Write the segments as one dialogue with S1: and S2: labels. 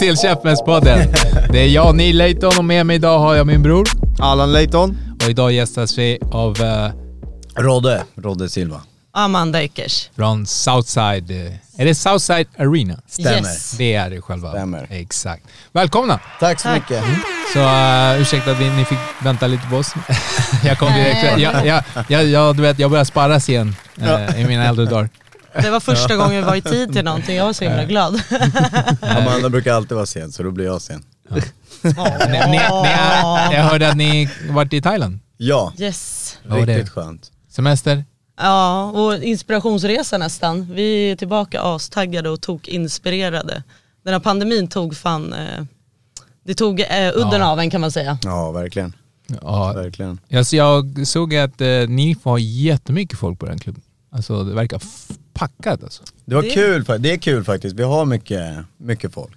S1: Till Käftsmällspodden! Det är jag, Neil Layton och med mig idag har jag min bror.
S2: Allan Leighton.
S1: Och idag gästas vi av uh,
S2: Rodde. Rodde Silva.
S3: Amanda Ekers.
S1: från Southside. Är det Southside Arena?
S2: Stämmer.
S3: Yes.
S1: Det är det själva.
S2: Stämmer.
S1: Exakt. Välkomna!
S2: Tack så
S3: Tack.
S2: mycket.
S1: Så uh, ursäkta att vi, ni fick vänta lite på oss. jag kom direkt. Jag, jag, jag, jag, du vet, jag började spara sen eh, i mina äldre dagar.
S3: Det var första gången vi var i tid till någonting. Jag var så himla glad.
S2: Amanda brukar alltid vara sen, så då blir jag sen.
S1: Ni, ni, ni, jag hörde att ni varit i Thailand.
S2: Ja,
S3: Yes.
S1: Ja,
S2: riktigt skönt.
S1: Semester.
S3: Ja, och inspirationsresa nästan. Vi är tillbaka astaggade och tog inspirerade. Den här pandemin tog fan, eh, det tog eh, udden
S1: Ja.
S3: av en kan man säga.
S2: Ja, verkligen.
S1: Ja,
S2: Verkligen.
S1: Alltså jag såg att eh, ni får jättemycket folk på den klubben. Alltså det verkar f- packat alltså.
S2: Det var
S3: Det-
S2: kul, det är kul faktiskt. Vi har mycket, mycket folk.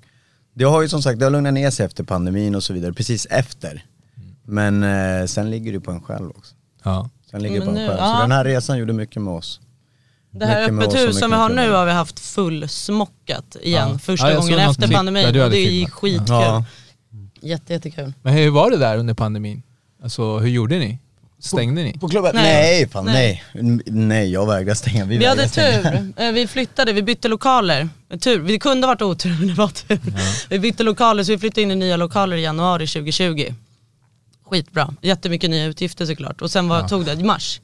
S2: Det har ju som sagt, det har lugnat ner sig efter pandemin och så vidare, precis efter. Men eh, sen ligger det på en själv också.
S1: Ja.
S2: Sen ligger det på en själv.
S3: ja.
S2: Så den här resan gjorde mycket med oss.
S3: Det här öppet hus som vi har nu har vi haft fullsmockat igen.
S1: Ja.
S3: Första
S1: Ja,
S3: gången efter pandemin. och det är skitkul.
S2: Ja.
S3: Jätte, jättekul.
S1: Men hur var det där under pandemin? Alltså hur gjorde ni? Stängde ni?
S2: På klubben?
S3: Nej.
S2: Nej, fan
S3: Nej.
S2: nej. Nej, jag vägrar stänga.
S3: Vi
S2: vägrar
S3: hade tur, Eh, vi flyttade, vi bytte lokaler. Tur. Vi kunde varit otur men det var tur. Vi bytte lokaler så vi flyttade in i nya lokaler i januari 2020. Skitbra, jättemycket nya utgifter såklart. Och sen var, tog det i mars.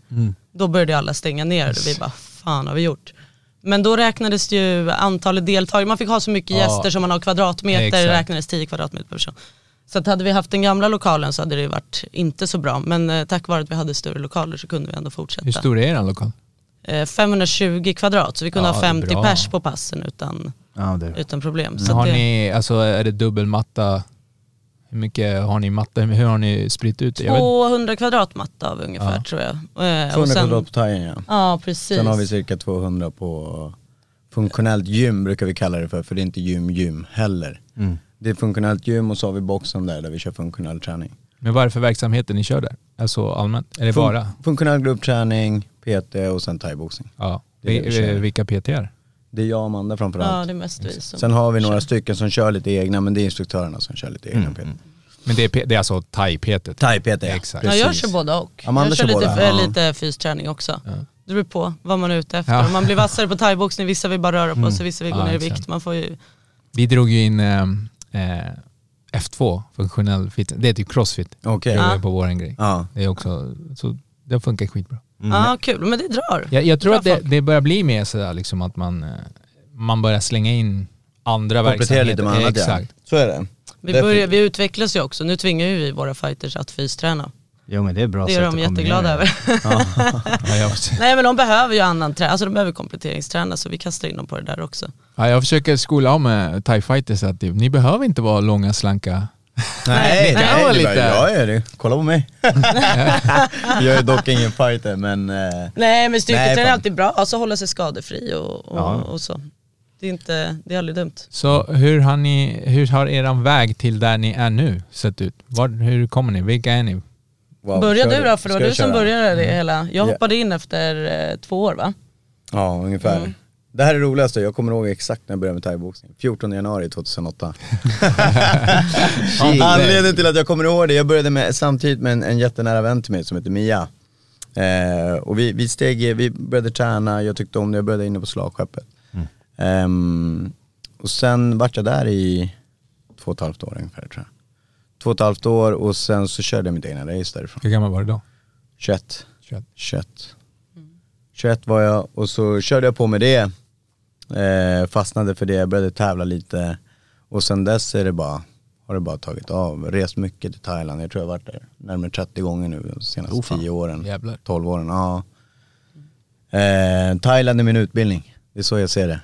S3: Då började alla stänga ner och vi bara, fan har vi gjort? Men då räknades ju antalet deltagare, man fick ha så mycket
S1: Ja.
S3: gäster som man har kvadratmeter,
S1: Exakt.
S3: räknades 10 kvadratmeter per person. Så att hade vi haft den gamla lokalen så hade det varit inte så bra. Men eh, tack vare att vi hade större lokaler så kunde vi ändå fortsätta.
S1: Hur stor är er lokal?
S3: Eh, 520 kvadrat så vi kunde
S1: Ja,
S3: ha
S1: det är
S3: 50
S1: bra.
S3: pers på passen utan,
S2: Ja, det.
S3: utan problem.
S1: Men
S3: Så
S1: har
S3: det,
S1: ni, alltså är det dubbelmatta? Hur mycket har ni matta? Hur har ni spritt ut det? Jag vet,
S3: 200 kvadrat matta av ungefär
S1: Ja.
S3: tror jag. Eh,
S2: 200
S3: och sen,
S2: kvadrat på Thaien ja.
S3: Ja precis.
S2: Sen har vi cirka 200 på funktionellt gym brukar vi kalla det för, för det är inte gym-gym heller. Det är funktionellt gym och så har vi boxen där, där vi kör funktionell träning.
S1: men vad är det för verksamheter ni kör där? Alltså allmänt? Är det
S2: Fun-
S1: bara?
S2: Funktionell gruppträning, PT och sen thaiboxning.
S1: Ja.
S2: Det vi
S1: Vi-
S2: kör.
S1: Vilka PT är?
S2: Det är jag och Amanda
S3: Ja
S2: framförallt.
S3: det är mest vi som
S2: Sen har vi några
S3: kör.
S2: stycken som kör lite egna, men det är instruktörerna som kör lite egna PT.
S1: Men det är, det är alltså thai-PT?
S2: Thai-PT ja.
S1: Exakt.
S3: Ja, jag kör både och.
S2: Amanda
S3: jag kör
S2: kör
S3: lite,
S2: båda,
S3: eh,
S2: ja.
S3: lite fysträning också.
S1: Ja.
S3: Det beror på vad man är ute efter.
S1: Ja.
S3: Om man blir vassare på thaiboxning, vissa vill bara röra på sig, vissa vill gå
S1: Ja,
S3: ner i vikt. Man får ju,
S1: Vi drog ju in eh, eh, F2, funktionell fitness. Det är typ crossfit.
S2: Okej.
S1: Det är på våran grej.
S2: Ja.
S1: Det är också, så det funkar skitbra.
S3: ja kul, men det drar.
S1: Jag, jag tror att det, det börjar bli mer sådär liksom att man, eh, man börjar slänga in andra
S2: Komplettera
S1: verksamheter.
S2: lite med annat
S1: Exakt.
S2: ja. Så är det.
S3: Vi, börjar, vi utvecklas ju också, nu tvingar ju vi våra fighters att fysträna.
S4: Jo men det är bra
S3: Det är de jätteglada över.
S1: Ja, jag,
S3: Nej men de behöver ju annan träning, alltså de behöver kompletteringsträna så vi kastar in dem på det där också.
S1: ja, jag försöker skola om med thai fighters att typ, ni behöver inte vara långa, slanka.
S2: Nej, nej,
S1: vara
S2: det
S1: lite-
S2: lite... jag är det. Kolla på mig. jag är dock ingen fighter men... Eh,
S3: Nej men
S2: Nej,
S3: styrketräning är alltid bra, alltså hålla sig skadefri och, och,
S4: Ja.
S3: och så. Det är, inte, det är aldrig dumt.
S1: Så hur har, ni, hur har eran väg till där ni är nu sett ut? Var, hur kommer ni? Vilka är ni?
S2: Wow,
S3: Börja du då, för det var du som började det hela. Jag
S2: Ja.
S3: hoppade in efter eh, två år va?
S2: Ja, ungefär.
S3: Mm.
S2: Det här är det roligaste, jag kommer ihåg exakt när jag började med thaiboxning. 14 januari 2008. Anledningen till att jag kommer ihåg det, jag började med, samtidigt med en, en jättenära vän till mig som heter Mia. Eh, och vi, vi steg, vi började träna, jag tyckte om det, jag började inne på slagskeppet. Ehm, och sen vart jag där i två och ett halvt år ungefär tror jag. Två och ett halvt år och sen så körde jag mitt egna race därifrån.
S1: Hur gammal var du då?
S2: 21.
S1: 21.
S2: 21. 21 var jag och så körde jag på med det. Eh, fastnade för det, började tävla lite. Och sen dess är det bara, har det bara tagit av. Rest mycket till Thailand, jag tror jag har varit där närmare 30 gånger nu de senaste
S4: Oh, fan.
S2: 10 åren.
S1: Jävlar.
S2: 12 åren, ja. Eh, Thailand är min utbildning, det är så jag ser det.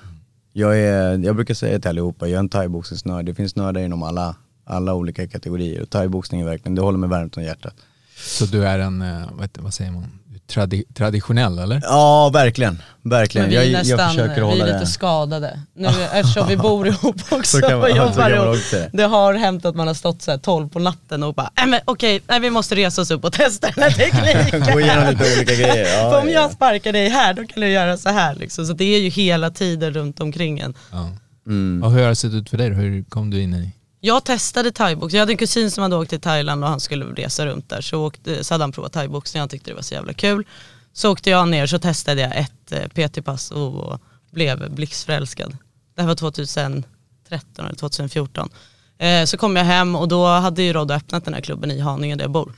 S2: Jag, är, jag brukar säga till allihopa, jag är en thaiboxningsnörd. Det finns nördar inom alla, alla olika kategorier. Och thaiboxning är verkligen, det håller mig varmt om hjärtat.
S1: Så du är en, eh, vad, säger man, Tradi traditionell eller?
S2: Ja, verkligen. Verkligen.
S3: Men vi
S2: Jag,
S3: är
S2: jag
S3: nästan,
S2: försöker
S3: vi
S2: hålla
S3: är lite
S2: det.
S3: skadade. Nu, eftersom vi bor ihop också
S2: Så kan man-
S3: och jobbar ihop. Det har hänt att man har stått så här 12 på natten och bara, nej men okej, nej, vi måste resa oss upp och testa den här tekniken.
S2: Gå igenom lite olika grejer. Ja,
S3: För om
S2: ja.
S3: jag sparkar dig här, då kan du göra så här. Liksom. Så det är ju hela tiden runt omkring en.
S1: Ja.
S2: Mm.
S1: Och hur har det sett ut för dig då? Hur kom du in i
S3: Jag testade thaibox, jag hade en kusin som hade åkt till Thailand och han skulle resa runt där. Så, åkte, så hade han provat thaiboxning, han tyckte det var så jävla kul. Så åkte jag ner så testade jag ett eh, PT-pass och blev blixtförälskad. Det här var 2013 eller 2014. Eh, så kom jag hem och då hade ju Roddo öppnat den här klubben i Haninge där jag bor.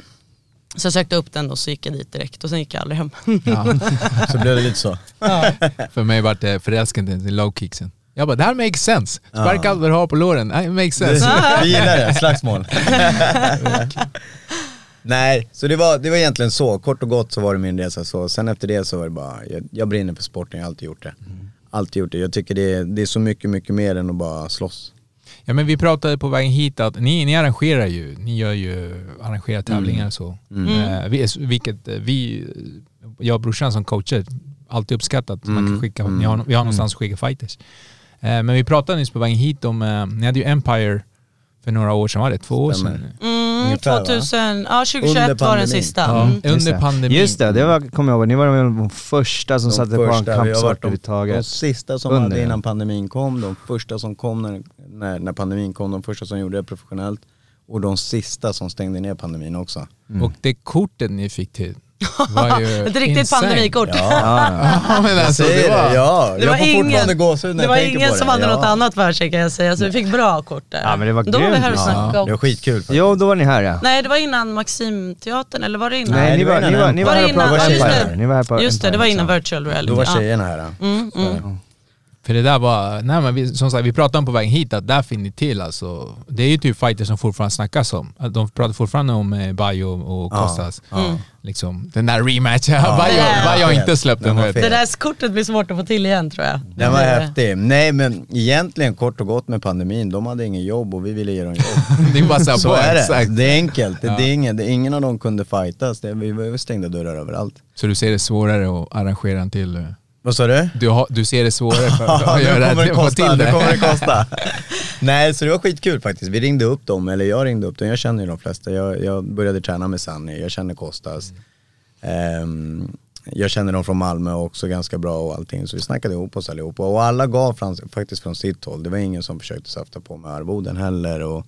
S3: Så jag sökte upp den och så gick jag dit direkt och sen gick jag aldrig hem.
S1: Ja.
S2: Så blev det lite så.
S1: För mig var det förälskelsen till low kicksen. Jag bara, det här makes sense. Sparka allt vad du har på låren. Det makes sense.
S2: Vi gillar det, slagsmål. Nej, så det var, det var egentligen så, kort och gott så var det min resa så. Sen efter det så var det bara, jag, jag brinner för sporten, jag har alltid gjort det. Alltid gjort det. Jag tycker det är, det är så mycket, mycket mer än att bara slåss.
S1: Ja men vi pratade på vägen hit att ni, ni arrangerar ju, ni gör ju, arrangerar tävlingar och så. Eh, vi, vilket eh, vi, jag och brorsan som coacher, alltid uppskattat. Man kan skicka, ni har, vi har någonstans att skicka fighters. Eh, men vi pratade nyss på vägen hit om, eh, ni hade ju Empire för några år sedan, var det två år sedan?
S3: Mm,
S2: Ungefär, va?
S3: 2000, ja, 2021
S2: Under
S3: var den sista.
S1: Ja,
S3: Mm.
S4: Just
S1: under
S4: det.
S1: pandemin.
S4: Just det, det var, kommer jag ihåg. Ni var de första som
S2: De
S4: satte på en
S2: första, har varit
S4: kampsport
S2: de, de
S4: överhuvudtaget.
S2: sista som
S4: Under,
S2: hade innan pandemin kom, de första som kom när, när, när pandemin kom, de första som gjorde det professionellt. Och de sista som stängde ner pandemin också.
S1: Och det kortet ni fick till var ju
S3: Ett riktigt
S1: insane.
S3: pandemikort.
S4: Ja, ja.
S1: Ja men alltså det var...
S2: ja.
S3: Det
S2: jag
S3: var
S2: får fortfarande
S3: ingen,
S2: gåshud när
S3: det var
S2: jag tänker
S3: ingen
S2: på det.
S3: som hade
S2: ja.
S3: något annat för sig kan jag säga, så vi fick bra kort där.
S4: Ja, men det var
S3: Då var vi här och
S4: Ja,
S3: snackade
S2: Det var skitkul faktiskt.
S4: Jo, då var ni här ja.
S3: Nej det var innan Maximteatern, eller var det innan?
S4: Nej, ni
S2: var
S4: var, ni var, ni var
S3: Var
S4: här
S2: Ja.
S4: Ni var här på
S3: Just det, det var innan virtual reality.
S2: Då var
S3: ja.
S2: tjejerna här.
S3: Mm, mm.
S1: För det där var, nej men vi, som sagt vi pratade om på vägen hit att där finner ni till alltså. Det är ju typ fighters som fortfarande snackas om. De pratar fortfarande om eh, Bayo och
S2: Ja,
S1: Kostas.
S2: ja.
S1: Liksom, den där rematchen. Bayo,
S3: Det där-
S1: Bayo har inte släppt
S2: Den.
S3: Det där kortet blir svårt att få till igen tror jag.
S2: Den var häftig. Nej men egentligen kort och gott med pandemin, de hade ingen jobb och vi ville ge dem jobb.
S1: Det är bara så,
S2: Så
S1: på,
S2: är det.
S1: Exakt.
S2: Det är enkelt. Det,
S1: Ja.
S2: det är ingen, det, ingen av dem kunde fightas. Det, vi var stängda dörrar överallt.
S1: Så du ser det svårare att arrangera en till...
S2: Vad sa du?
S1: Du, har, du ser det svårare för
S2: Ja,
S1: att göra
S2: nu kommer det
S1: det,
S2: kosta. Nu
S1: det.
S2: kommer det kosta. Nej, så det var skitkul faktiskt. Vi ringde upp dem, eller jag ringde upp dem. Jag känner ju de flesta. Jag, jag började träna med Sanni, jag känner Kostas. Ehm, jag känner dem från Malmö också ganska bra och allting. Så vi snackade ihop oss allihopa. Och alla gav fram, faktiskt från sitt håll. Det var ingen som försökte safta på med arvoden heller. Och,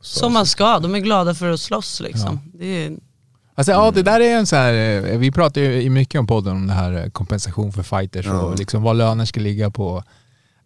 S2: så.
S3: Som man ska, de är glada för att slåss liksom. Det är,
S1: Alltså, ja, det där är en så här, eh, vi pratar ju mycket om podden om det här eh, kompensation för fighters
S2: Ja.
S1: och liksom vad löner ska ligga på.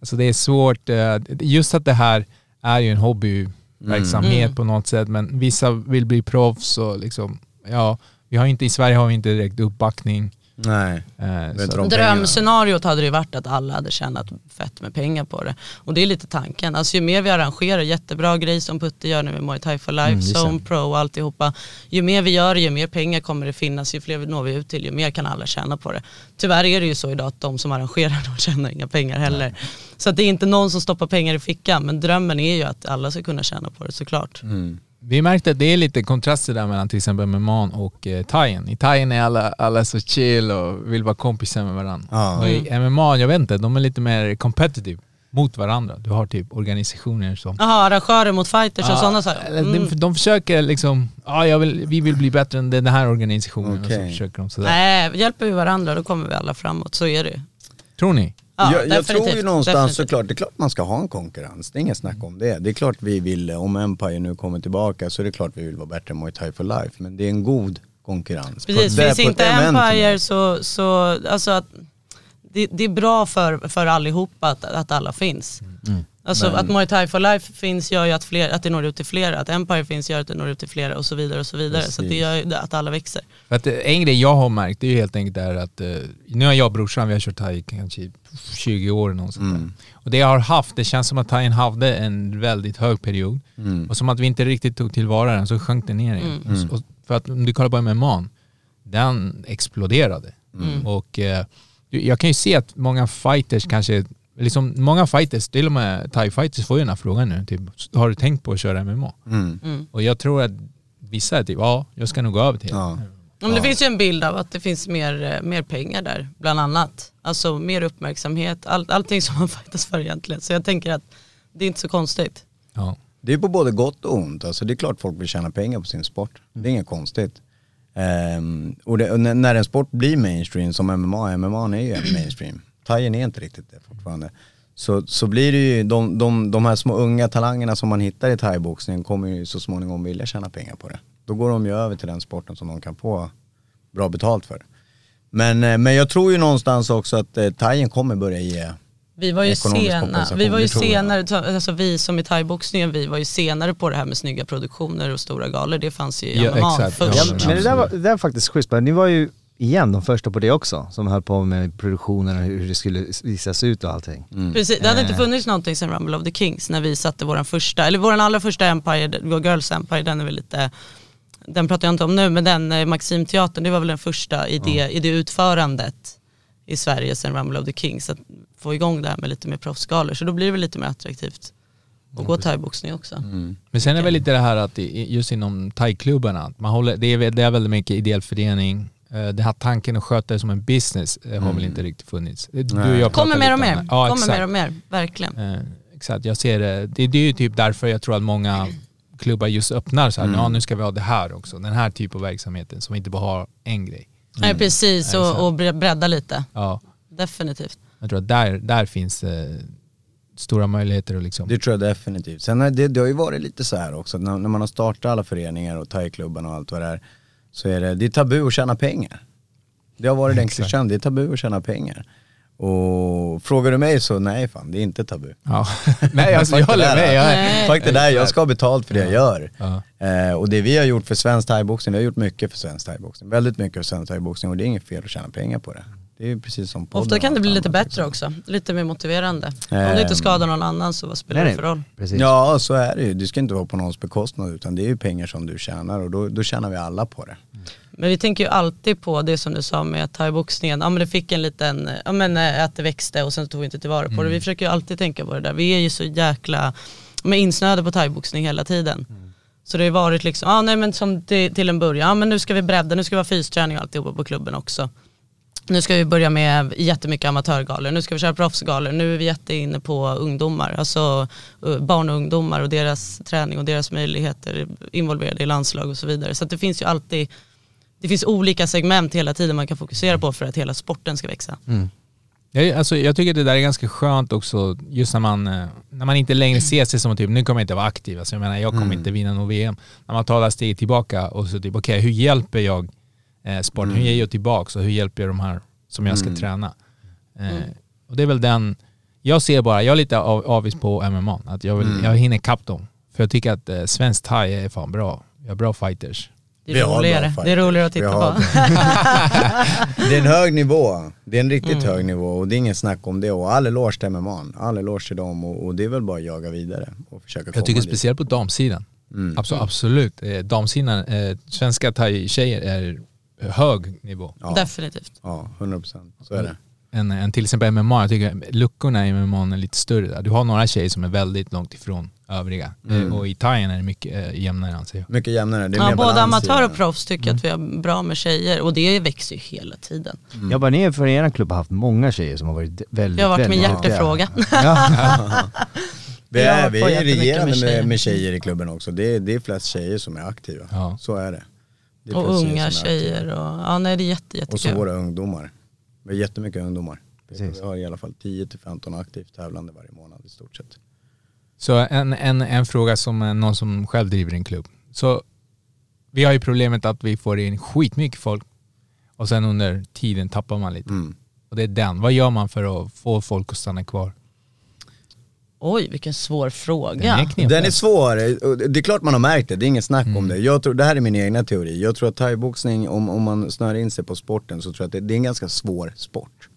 S1: Alltså det är svårt, eh, just att det här är ju en hobbyverksamhet
S3: Mm.
S1: på något sätt men vissa vill bli proffs och liksom, ja, vi har inte, i Sverige har vi inte direkt uppbackning.
S2: Nej.
S1: Eh, så,
S3: Drömscenariot hade det ju varit att alla hade tjänat fett med pengar på det. Och det är lite tanken. Alltså ju mer vi arrangerar, jättebra grej som Putte gör nu med Muay Thai for Life,
S4: Mm.
S3: Zone Pro och alltihopa. Ju mer vi gör ju mer pengar kommer det finnas, ju fler når vi ut till, ju mer kan alla tjäna på det. Tyvärr är det ju så idag att de som arrangerar, de tjänar inga pengar heller. Så att det är inte någon som stoppar pengar i fickan, men drömmen är ju att alla ska kunna tjäna på det såklart.
S2: Mm.
S1: Vi märkte att det är lite kontraster där mellan till exempel MMA och eh, Thaien. I Thaien är alla, alla så chill och vill vara kompisar med varandra.
S2: Ja.
S1: Och i MMA, jag vet inte, de är lite mer competitive mot varandra. Du har typ organisationer som
S3: Jaha, arrangörer mot fighters och sådana saker. Mm.
S1: de, de försöker liksom, ja, jag vill, vi vill bli bättre än den här organisationen och så försöker de sådär.
S3: Nej, hjälper vi varandra då kommer vi alla framåt, så är det ju.
S1: Tror ni?
S3: Ja,
S2: jag, jag tror ju någonstans
S3: definitivt.
S2: såklart, det är klart man ska ha en konkurrens. Det är inget snack om det. Det är klart vi vill, om Empire nu kommer tillbaka så är det klart vi vill vara bättre än Muay Thai for Life. Men det är en god konkurrens. På
S3: Precis,
S2: ett-
S3: finns
S2: på
S3: inte. Empire så, så alltså att det, det är bra för, för allihopa att, att alla finns.
S2: Mm.
S3: Alltså
S2: Men-
S3: att Muay Thai for Life finns gör ju att, fler, att det når ut till flera, att Empire finns gör att det når ut till flera och så vidare och så vidare. Så att det
S2: Precis.
S3: gör ju att alla växer.
S1: För att eh, en grej jag har märkt det är ju helt enkelt där att, eh, nu har jag och brorsan, vi har kört thai i kanske 20 år sånt där. Och det jag har haft, det känns som att thaien hade en väldigt hög period. Och som att vi inte riktigt tog tillvara den så sjönk den ner igen. Och, s- och för att om du kollar på MMA, den exploderade. Och eh, jag kan ju se att många fighters kanske, liksom många fighters, till och med thai-fighters får ju den här frågan nu, typ, har du tänkt på att köra MMA?
S2: Mm.
S1: Och jag tror att vissa är typ, ja, jag ska nog gå över till
S2: Ja.
S3: Men det finns ju en bild av att det finns mer, eh, mer pengar där, bland annat. Alltså mer uppmärksamhet, all, allting som man fightas för egentligen. Så jag tänker att det är inte så konstigt.
S1: Ja.
S2: Det är på både gott och ont. Alltså det är klart folk vill tjäna pengar på sin sport. Det är inget konstigt. Ehm, och, det, och när en sport blir mainstream som MMA, MMA är ju mainstream. Thaien är inte riktigt det fortfarande. Så, så blir det ju, de, de, de här små unga talangerna som man hittar i thaiboxningen kommer ju så småningom vilja tjäna pengar på det. Då går de ju över till den sporten som de kan få bra betalt för. Men, eh, men jag tror ju någonstans också att eh, thaien kommer börja ge
S3: Vi var ju sena, vi var ju senare, alltså vi som i thaiboxningen, vi var ju senare på det här med snygga produktioner och stora galor. Det fanns ju i
S1: Ja,
S3: MMA
S1: exakt.
S3: först.
S1: Ja,
S4: men det där, var, det där var faktiskt schysst, ni var ju igen de första på det också, som höll på med produktionen och hur det skulle visas ut och allting.
S3: Precis, det hade inte
S1: Eh.
S3: funnits någonting sen Rumble of the Kings när vi satte våran första, eller våran allra första Empire, vår Girls Empire, den är väl lite, den pratar jag inte om nu, men den eh, Maximteatern, det var väl den första i det, i det utförandet i Sverige sen Rumble of the Kings, att få igång det här med lite mer proffsgalor. Så då blir det lite mer attraktivt att gå thaiboxning också.
S2: Mm.
S1: Men sen är det väl lite det här att just inom thaiklubbarna, man håller, det, är, väl- det är väldigt mycket ideell förening. Eh, Den här tanken att sköta det som en business eh, har väl inte riktigt funnits. Det- Du och jag
S3: Kommer mer och mer.
S1: Ja,
S3: kommer
S1: exakt.
S3: mer och mer, verkligen.
S1: Eh, exakt, jag ser det. det. Det är ju typ därför jag tror att många klubbar just öppnar så här, ja nu ska vi ha det här också. Den här typen av verksamheten som inte bara har en grej.
S3: Nej precis, och, och bre- bredda lite.
S1: Ja,
S3: Definitivt.
S1: jag tror att där, där finns eh, stora möjligheter att liksom...
S2: Det tror jag definitivt. Sen har det, det har ju varit lite så här också, när, när man har startat alla föreningar och thaiklubbarna och allt vad det är, så är det, det är tabu att tjäna pengar. Det har varit den klyschan, det är tabu att tjäna pengar. Och frågar du mig så nej fan, det är inte tabu.
S1: Ja. Nej alltså, jag håller med. Jag.
S2: Fuck det där, jag ska ha betalt för det jag gör.
S1: Ja.
S2: Eh, och det vi har gjort för svensk thaiboxning, vi har gjort mycket för svensk thaiboxning. Väldigt mycket för svensk thaiboxning och det är inget fel att tjäna pengar på det. Det är ju precis som podden
S3: Ofta kan det bli lite
S2: annat,
S3: bättre
S2: liksom.
S3: också, lite mer motiverande. Om
S2: Ehm.
S3: inte skadar någon annan så vad spelar det för roll?
S4: Precis.
S2: Ja, så är det ju. Det ska inte vara på någons bekostnad utan det är ju pengar som du tjänar och då, då tjänar vi alla på det.
S3: Men vi tänker ju alltid på det som du sa med thaiboxningen, ja men det fick en liten, ja men eh, att det växte och sen tog vi inte tillvara på det. Vi försöker ju alltid tänka på det där. Vi är ju så jäkla med insnöade på thaiboxning hela tiden. Så det har varit liksom, ja nej men som till, till en början, ja men nu ska vi bredda, nu ska vi ha fysträning och alltihopa på klubben också. Nu ska vi börja med jättemycket amatörgalor, nu ska vi köra proffsgalor, nu är vi jätteinne på ungdomar, alltså eh, barn och ungdomar och deras träning och deras möjligheter involverade i landslag och så vidare. Så att det finns ju alltid, det finns olika segment hela tiden man kan fokusera på för att hela sporten ska växa.
S1: Jag, alltså, jag tycker det där är ganska skönt också, just när man, eh, när man inte längre ser sig som typ, nu kommer jag inte vara aktiv, alltså, jag menar jag kommer inte vinna något VM. När man tar det steget tillbaka och så typ, okej hur hjälper jag eh, sporten, hur ger jag tillbaka och hur hjälper jag de här som jag ska träna? Eh, och det är väl den, jag ser bara, jag är lite av, avis på MMA, att jag, vill, jag hinner ikapp dem. För jag tycker att eh, svensk thai är fan bra, vi har bra fighters.
S3: Det är roligare, det är roligare att titta på.
S2: Det är en hög nivå. Det är en riktigt
S3: Mm.
S2: hög nivå och det är ingen snack om det. Och all eloge till MMA, all eloge till dem och, och det är väl bara att jaga vidare och försöka komma
S1: Jag tycker
S2: dit.
S1: speciellt på damsidan. Absolut, absolut. Eh, damsidan, eh, svenska thai-tjejer är hög nivå.
S2: Ja.
S3: Definitivt.
S2: Ja, 100% så är det.
S1: än, än till exempel MMA. Jag tycker luckorna i MMA är lite större där. Du har några tjejer som är väldigt långt ifrån övriga. Eh, Och i thaien är det mycket eh, jämnare anser jag.
S2: Mycket jämnare, det är
S3: Ja,
S2: mer
S3: både amatör och proffs tycker jag att vi har bra med tjejer och det växer ju hela tiden.
S4: Jag bara, ni för er klubb har haft många tjejer som har varit väldigt,
S3: Det har varit min hjärtefråga.
S2: Vi
S3: Jag
S2: är, vi är
S3: jättemycket
S2: regerande
S3: med tjejer.
S2: med, med tjejer i klubben också. Det är, det är flest tjejer som är aktiva.
S1: Ja.
S2: Så är det.
S3: Och unga
S2: aktiva.
S3: tjejer och ja nej det är jätte,
S2: Och så
S3: jättekul.
S2: våra ungdomar. Vi har jättemycket ungdomar.
S4: Precis.
S2: Vi har i alla fall 10-15 aktivt tävlande varje månad i stort sett.
S1: Så en, en, en fråga som eh, någon som själv driver en klubb. Så vi har ju problemet att vi får in skitmycket folk och sen under tiden tappar man lite.
S2: Mm.
S1: Och det är den. Vad gör man för att få folk att stanna kvar?
S3: Oj, vilken svår fråga.
S1: Den är.
S2: Den är svår, det är klart man har märkt det, det är inget snack
S1: Mm.
S2: om det. Jag tror, det här är min egna teori, jag tror att thaiboxning, om, om man snör in sig på sporten så tror jag att det, det är en ganska svår sport.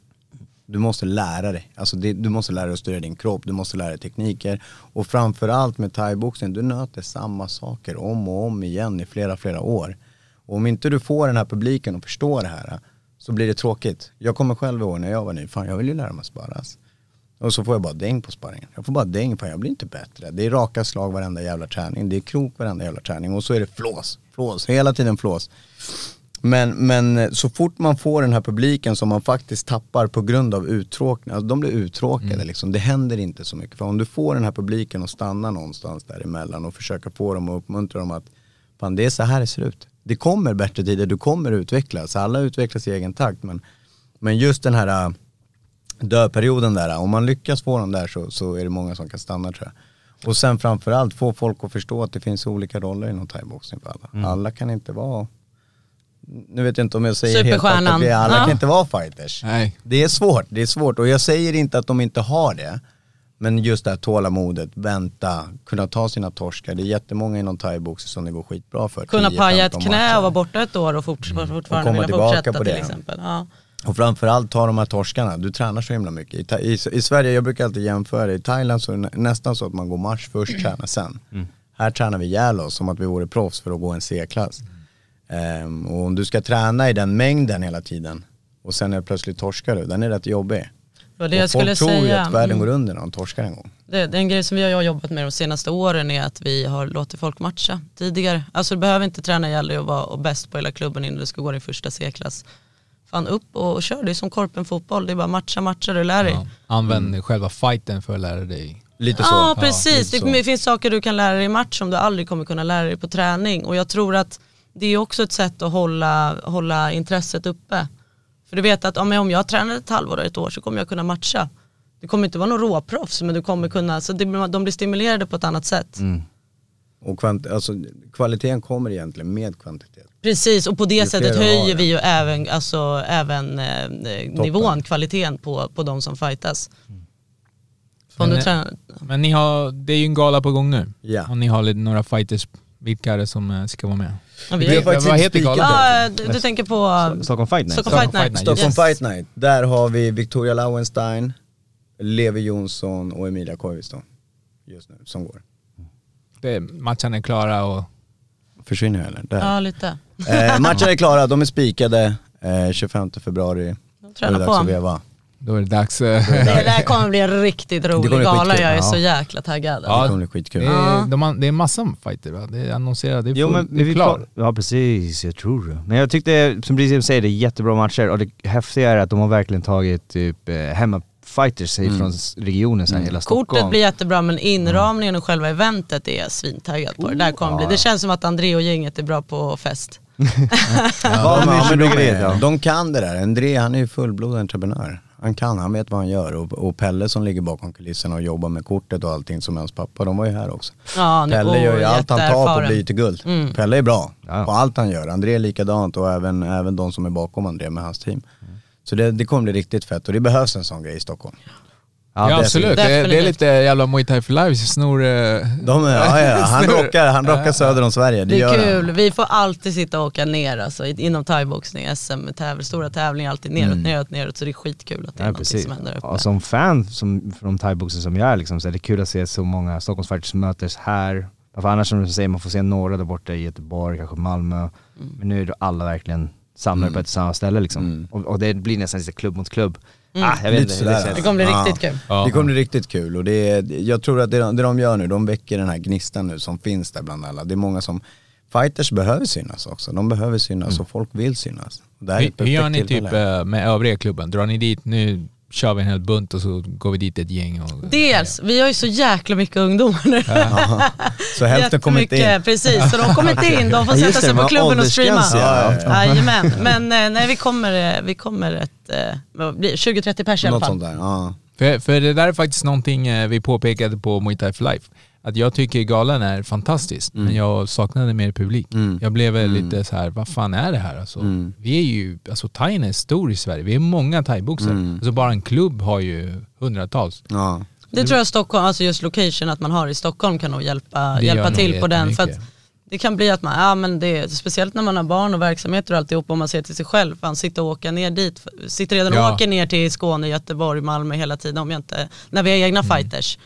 S2: Du måste lära dig, alltså det, du måste lära dig att styra din kropp, du måste lära dig tekniker. Och framförallt med thaiboxning, du nöter samma saker om och om igen i flera, flera år. Och om inte du får den här publiken att förstå det här så blir det tråkigt. Jag kommer själv ihåg när jag var ny, fan jag vill ju lära mig att sparras. Och så får jag bara däng på sparringen. Jag får bara däng, fan jag blir inte bättre. Det är raka slag varenda jävla träning, det är krok varenda jävla träning och så är det flås, flås, hela tiden flås. Men, men så fort man får den här publiken som man faktiskt tappar på grund av uttråkning, alltså de blir uttråkade liksom. Det händer inte så mycket. För om du får den här publiken att stanna någonstans däremellan och försöka få dem och uppmuntra dem att fan det är så här det ser ut. Det kommer bättre tider, du kommer utvecklas. Alla utvecklas i egen takt men, men just den här döperioden där, om man lyckas få dem där så, så är det många som kan stanna tror jag. Och sen framförallt få folk att förstå att det finns olika roller inom thaiboxning för alla. Alla kan inte vara nu vet jag inte om jag säger helt det, alla
S3: Ja.
S2: kan inte vara fighters.
S1: Nej.
S2: Det är svårt, det är svårt och jag säger inte att de inte har det. Men just det här tålamodet, vänta, kunna ta sina torskar. Det är jättemånga inom thaiboxning som det går skitbra för.
S3: Kunna
S2: 10,
S3: paja ett
S2: 15
S3: knä
S2: matcher.
S3: och vara borta ett år och fort,
S2: Och
S3: fortfarande
S2: komma
S3: vilja
S2: tillbaka
S3: fortsätta
S2: på
S3: till
S2: det.
S3: exempel. Ja.
S2: Och framförallt ta de här torskarna, du tränar så himla mycket. I, i, I Sverige, jag brukar alltid jämföra, i Thailand så är det nä- nästan så att man går marsch först, tränar sen. Här tränar vi ihjäl oss som att vi vore proffs för att gå en C-klass. Ehm, och om du ska träna i den mängden hela tiden och sen är plötsligt torskar du, den är rätt jobbig.
S3: Det var det
S2: och
S3: jag skulle
S2: folk tror ju
S3: säga.
S2: att världen
S3: Mm.
S2: går under när de torskar en gång.
S3: Det, det är en grej som vi har jobbat med de senaste åren är att vi har låtit folk matcha tidigare. Alltså du behöver inte träna ihjäl dig och vara bäst på hela klubben innan du ska gå din första C-klass. Fan upp och, kör, det är som korpen fotboll, det är bara matcha, matcha, du lär dig.
S1: Ja. Använd själva fighten för att lära dig.
S2: Lite så.
S3: Ja
S1: Ja,
S3: precis,
S2: lite
S3: det
S2: så.
S3: finns saker du kan lära dig i match som du aldrig kommer kunna lära dig på träning. Och jag tror att det är också ett sätt att hålla, hålla intresset uppe. För du vet att ja, om jag tränar ett halvår eller ett år så kommer jag kunna matcha. Det kommer inte vara någon råproffs men du kommer kunna, så det, de blir stimulerade på ett annat sätt.
S2: Och kvant, alltså, kvaliteten kommer egentligen med kvantitet.
S3: Precis och på det sättet höjer vi ju även, alltså, även eh, nivån, kvaliteten på, på de som fightas. Du
S1: Men,
S3: tränar,
S1: Men ni har, det är ju en gala på gång nu.
S2: Ja.
S1: Och ni har lite, några fighters, vilka är det som eh, ska vara med?
S3: ja, vi
S2: Vi har
S1: vad heter galan?
S3: ja, du, du tänker på
S4: Stockholm Fight Night.
S3: Stockholm Fight
S1: Stockholm
S3: Night.
S1: Fight Night.
S2: Stockholm
S3: Yes.
S2: Fight Night, där har vi Victoria Lauenstein, Levi Jonsson och Emilia Koivisto just nu som går.
S1: Det, matcherna är klara och
S2: Försvinner jag eller? Där.
S3: Ja lite.
S2: Eh, matcherna är klara, de är spikade eh, 25 februari. Då är det dags att veva.
S1: då är det dags.
S3: Det där kommer bli en riktigt rolig
S2: bli
S3: gala, jag är
S2: ja.
S3: så jäkla taggad.
S1: Ja.
S2: Det kommer bli skitkul.
S1: Det är, de har, det är massa fighter va? Det är annonserat, det är,
S4: Jo
S1: full,
S4: men
S1: det är
S4: vi
S1: klart.
S4: klar. Ja precis, jag tror det. Men jag tyckte, som precis säger, det är jättebra matcher och det häftiga är att de har verkligen tagit typ eh, hemmafighters
S2: Mm.
S4: från regionen så här, hela Stockholm.
S3: Kortet blir jättebra men inramningen och själva eventet är jag svintaggad på. Det, där kommer bli. det känns som att André och gänget är bra på fest.
S2: Ja,
S4: Ja,
S2: men,
S4: men
S2: de, är, de kan det där. André han är ju fullblodad entreprenör. Han kan, han vet vad han gör. Och, och Pelle som ligger bakom kulisserna och jobbar med kortet och allting som hans pappa, de var ju här också.
S3: Ja, nu-
S2: Pelle gör ju allt han tar på blir till guld.
S3: Mm.
S2: Pelle är bra
S4: Ja.
S2: på allt han gör. André är likadant och även, även de som är bakom André med hans team. Så det, det kommer bli riktigt fett och det behövs en sån grej i Stockholm.
S1: Ja,
S4: är
S1: absolut, det, är- det är lite jävla Muay Thai for life, snor... eh,
S2: De ja, ja, han rockar, han rockar söder om Sverige, det,
S3: Det är kul,
S2: han.
S3: vi får alltid sitta och åka ner alltså, inom thaiboxning, SM, tävling, stora tävlingar, alltid neråt,
S2: Mm.
S3: neråt, neråt. Så det är skitkul att det är
S4: Ja, precis.
S3: som händer uppe.
S4: Ja, som fan som, från thaiboxen som jag är liksom, så är det kul att se så många Stockholmsfighters mötes här. För annars som du säger, man får se några där borta i Göteborg, kanske Malmö.
S3: Mm.
S4: Men nu är det alla verkligen samlade på ett samma ställe liksom.
S2: Mm.
S4: Och, och det blir nästan lite klubb mot klubb.
S3: Mm.
S4: Ah, jag vet inte, det
S3: Det kommer bli
S2: Ja.
S3: riktigt kul.
S1: Ja.
S2: Det kommer bli riktigt kul och det är, jag tror att det, de- det de gör nu, de väcker den här gnistan nu som finns där bland alla. Det är många som, fighters behöver synas också, de behöver synas och folk vill synas. Det här
S1: Hur, gör ni typ
S2: tillfälle.
S1: eh, med övriga klubben? Drar ni dit, nu kör vi en hel bunt och så går vi dit ett gäng? Och,
S3: Dels, vi har ju så jäkla mycket ungdomar nu.
S2: Så hälften kommer inte in.
S3: Precis, så de kommer inte in, de får
S4: Ja,
S3: sätta sig på klubben och streama.
S4: ja.
S2: Ja,
S3: Jajamän, men eh, nej vi kommer, eh, vi kommer ett, eh? 20-30 pers i alla fall.
S2: sånt där, ja.
S1: För, för det där är faktiskt någonting vi påpekade på Muay Thai for Life. Att jag tycker galan är fantastisk, men jag saknade mer publik.
S2: Mm.
S1: Jag blev väl lite så här, vad fan är det här alltså?
S2: Mm.
S1: Vi är ju, alltså thaien är stor i Sverige, vi är många thaiboxare.
S2: Mm.
S1: Alltså bara en klubb har ju hundratals.
S2: ja.
S3: Det tror jag Stockholm, alltså just location att man har i Stockholm kan nog hjälpa,
S1: Det
S3: hjälpa till på den. För att. Det kan bli att man, ja men det, speciellt när man har barn och verksamheter och alltihop om man ser till sig själv, fan sitta och åka ner dit, sitter redan och
S1: Ja.
S3: åker ner till Skåne, Göteborg, Malmö hela tiden om jag inte, när vi har egna
S1: Mm.
S3: fighters.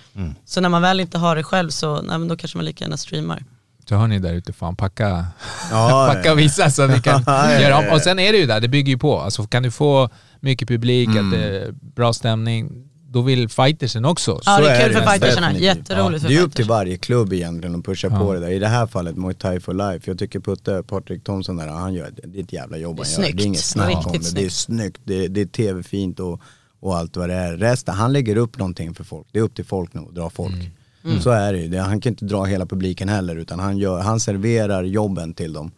S3: Så när man väl inte har det själv så, nej, men då kanske man lika gärna streamar.
S1: Så hör ni där ute, fan packa,
S2: Ja,
S1: packa och visa så ni kan göra om. Och sen är det ju där, det bygger ju på. Alltså kan du få mycket publik,
S2: Mm.
S1: att det är bra stämning, då vill fightersen också.
S3: Ja
S2: Så
S3: det är kul
S2: det
S3: för
S2: definitivt.
S3: jätteroligt för
S2: Det är upp till varje klubb egentligen att pusha
S1: Ja.
S2: på det där. I det här fallet Muay Thai for Life. Jag tycker Putte, Patrik Thomsson där, han gör ett, det är ett jävla jobb
S3: Det är
S2: han gör. Det är inget snack om
S3: Riktigt
S2: det. Det är snyggt, det, det är tv-fint och, och allt vad det är. Resten, han lägger upp någonting för folk. Det är upp till folk nu att dra folk.
S3: Mm.
S2: Så är det ju. Han kan inte dra hela publiken heller utan han, gör, han serverar jobben till dem.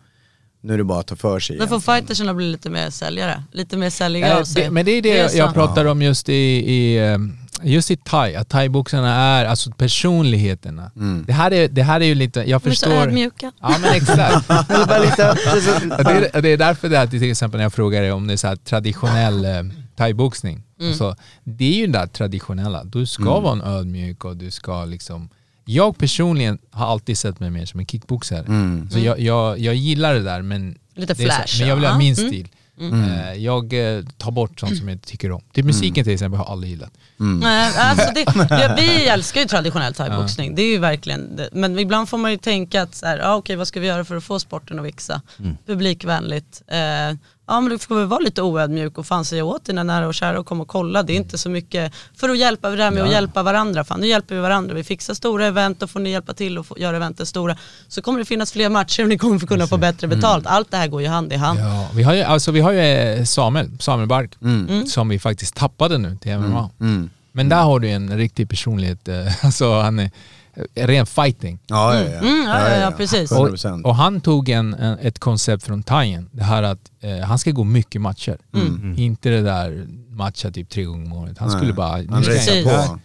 S2: Nu är det bara att ta för sig
S3: Då får fighterserna bli lite mer säljare, lite mer säljiga
S1: Eh,
S3: av sig.
S1: det, men det är det,
S3: så.
S1: jag pratar om just i, i, eh, just i thai, att thaiboxarna är alltså personligheterna. Det, här är, det här är ju lite, jag
S3: De är så
S1: förstår...
S3: ödmjuka.
S1: Ja men exakt. Det, är, det är därför det är att till exempel när jag frågar dig om det är så här traditionell eh, thaiboxning.
S3: Mm.
S1: Så, det är ju det där traditionella. Du ska
S2: Mm.
S1: vara en ödmjuk och du ska liksom... Jag personligen har alltid sett mig mer som en kickboxare.
S2: Mm.
S1: Så jag, jag, jag gillar det där men,
S3: Lite
S1: det är så-
S3: flash,
S1: men jag vill ha min
S3: Mm.
S1: stil. Eh, Jag eh, tar bort sånt som jag inte tycker om. Typ musiken till exempel har jag aldrig gillat.
S3: Nej, alltså det, ja, vi älskar ju traditionell thaiboxning, det är ju verkligen det. Men ibland får man ju tänka att så här, ja, okej, vad ska vi göra för att få sporten att växa? Publikvänligt. Eh, ja men du får väl vara lite oödmjuk och fan säga åt dina nära och kära och komma och kolla. Det är inte så mycket för att hjälpa, det här med att hjälpa varandra. Fan, nu hjälper vi varandra. Vi fixar stora event och får ni hjälpa till och få, göra eventen stora. Så kommer det finnas fler matcher och ni kommer kunna få bättre betalt. Allt det här går ju hand i hand.
S1: Ja, vi har ju, alltså, vi har ju eh, Samuel, Samuel Bark,
S3: Mm.
S1: som vi faktiskt tappade nu till MMA.
S2: Mm.
S1: Men där har du en riktig personlighet, eh, alltså han är ren fighting.
S2: Ja, ja, ja.
S3: Mm, ja, ja, ja, precis.
S1: Och,
S2: 100%.
S1: och han tog en, en, ett koncept från Thaien, det här att eh, han ska gå mycket matcher. Inte det där matcha typ tre gånger om året. Han skulle bara...
S2: Han på.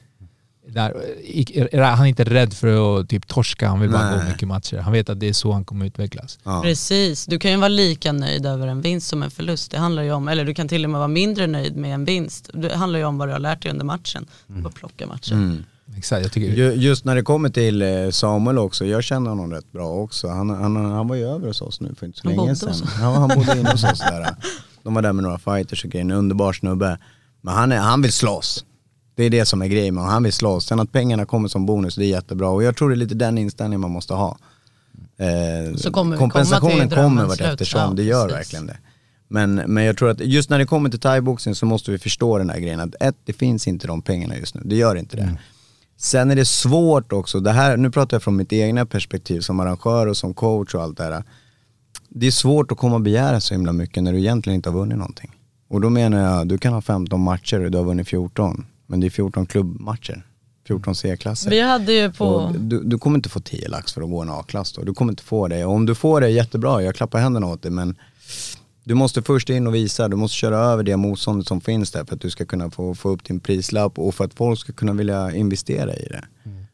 S1: där, i- han är inte rädd för att typ torska, han vill bara
S2: Nej.
S1: gå mycket matcher. Han vet att det är så han kommer utvecklas.
S2: Ja.
S3: Precis, du kan ju vara lika nöjd över en vinst som en förlust. Det handlar ju om, eller du kan till och med vara mindre nöjd med en vinst. Det handlar ju om vad du har lärt dig under matchen. Bara plocka matchen.
S2: Mm.
S1: Exakt, jag tycker...
S2: Ju- Just när det kommer till eh, Samuel också, jag känner honom rätt bra också. Han, han, han var ju över hos oss nu för inte så
S3: Han
S2: länge sedan. Ja, han bodde inne hos oss där. De var där med några fighters och grejer, en underbar snubbe. Men han, är, han vill slåss. Det är det som är grejen med han vill slåss. Sen att pengarna kommer som bonus, det är jättebra. Och jag tror det är lite den inställningen man måste ha. Eh,
S3: Så kommer
S2: kompensationen
S3: komma
S2: kommer vart eftersom,
S3: Ja,
S2: det gör
S3: precis.
S2: verkligen det. Men, men jag tror att just när det kommer till thaiboxning så måste vi förstå den här grejen att ett, det finns inte de pengarna just nu. Det gör inte det. Sen är det svårt också, det här, nu pratar jag från mitt egna perspektiv som arrangör och som coach och allt det här. Det är svårt att komma och begära så himla mycket när du egentligen inte har vunnit någonting. Och då menar jag, du kan ha 15 matcher och du har vunnit 14. Men det är 14 klubbmatcher, 14 C-klasser.
S3: Vi hade ju på...
S2: Du, du kommer inte få 10 lax för att gå en A-klass då. Du kommer inte få det. Och om du får det, jättebra, jag klappar händerna åt det. Men du måste först in och visa, du måste köra över det motståndet som finns där för att du ska kunna få, få upp din prislapp och för att folk ska kunna vilja investera i det.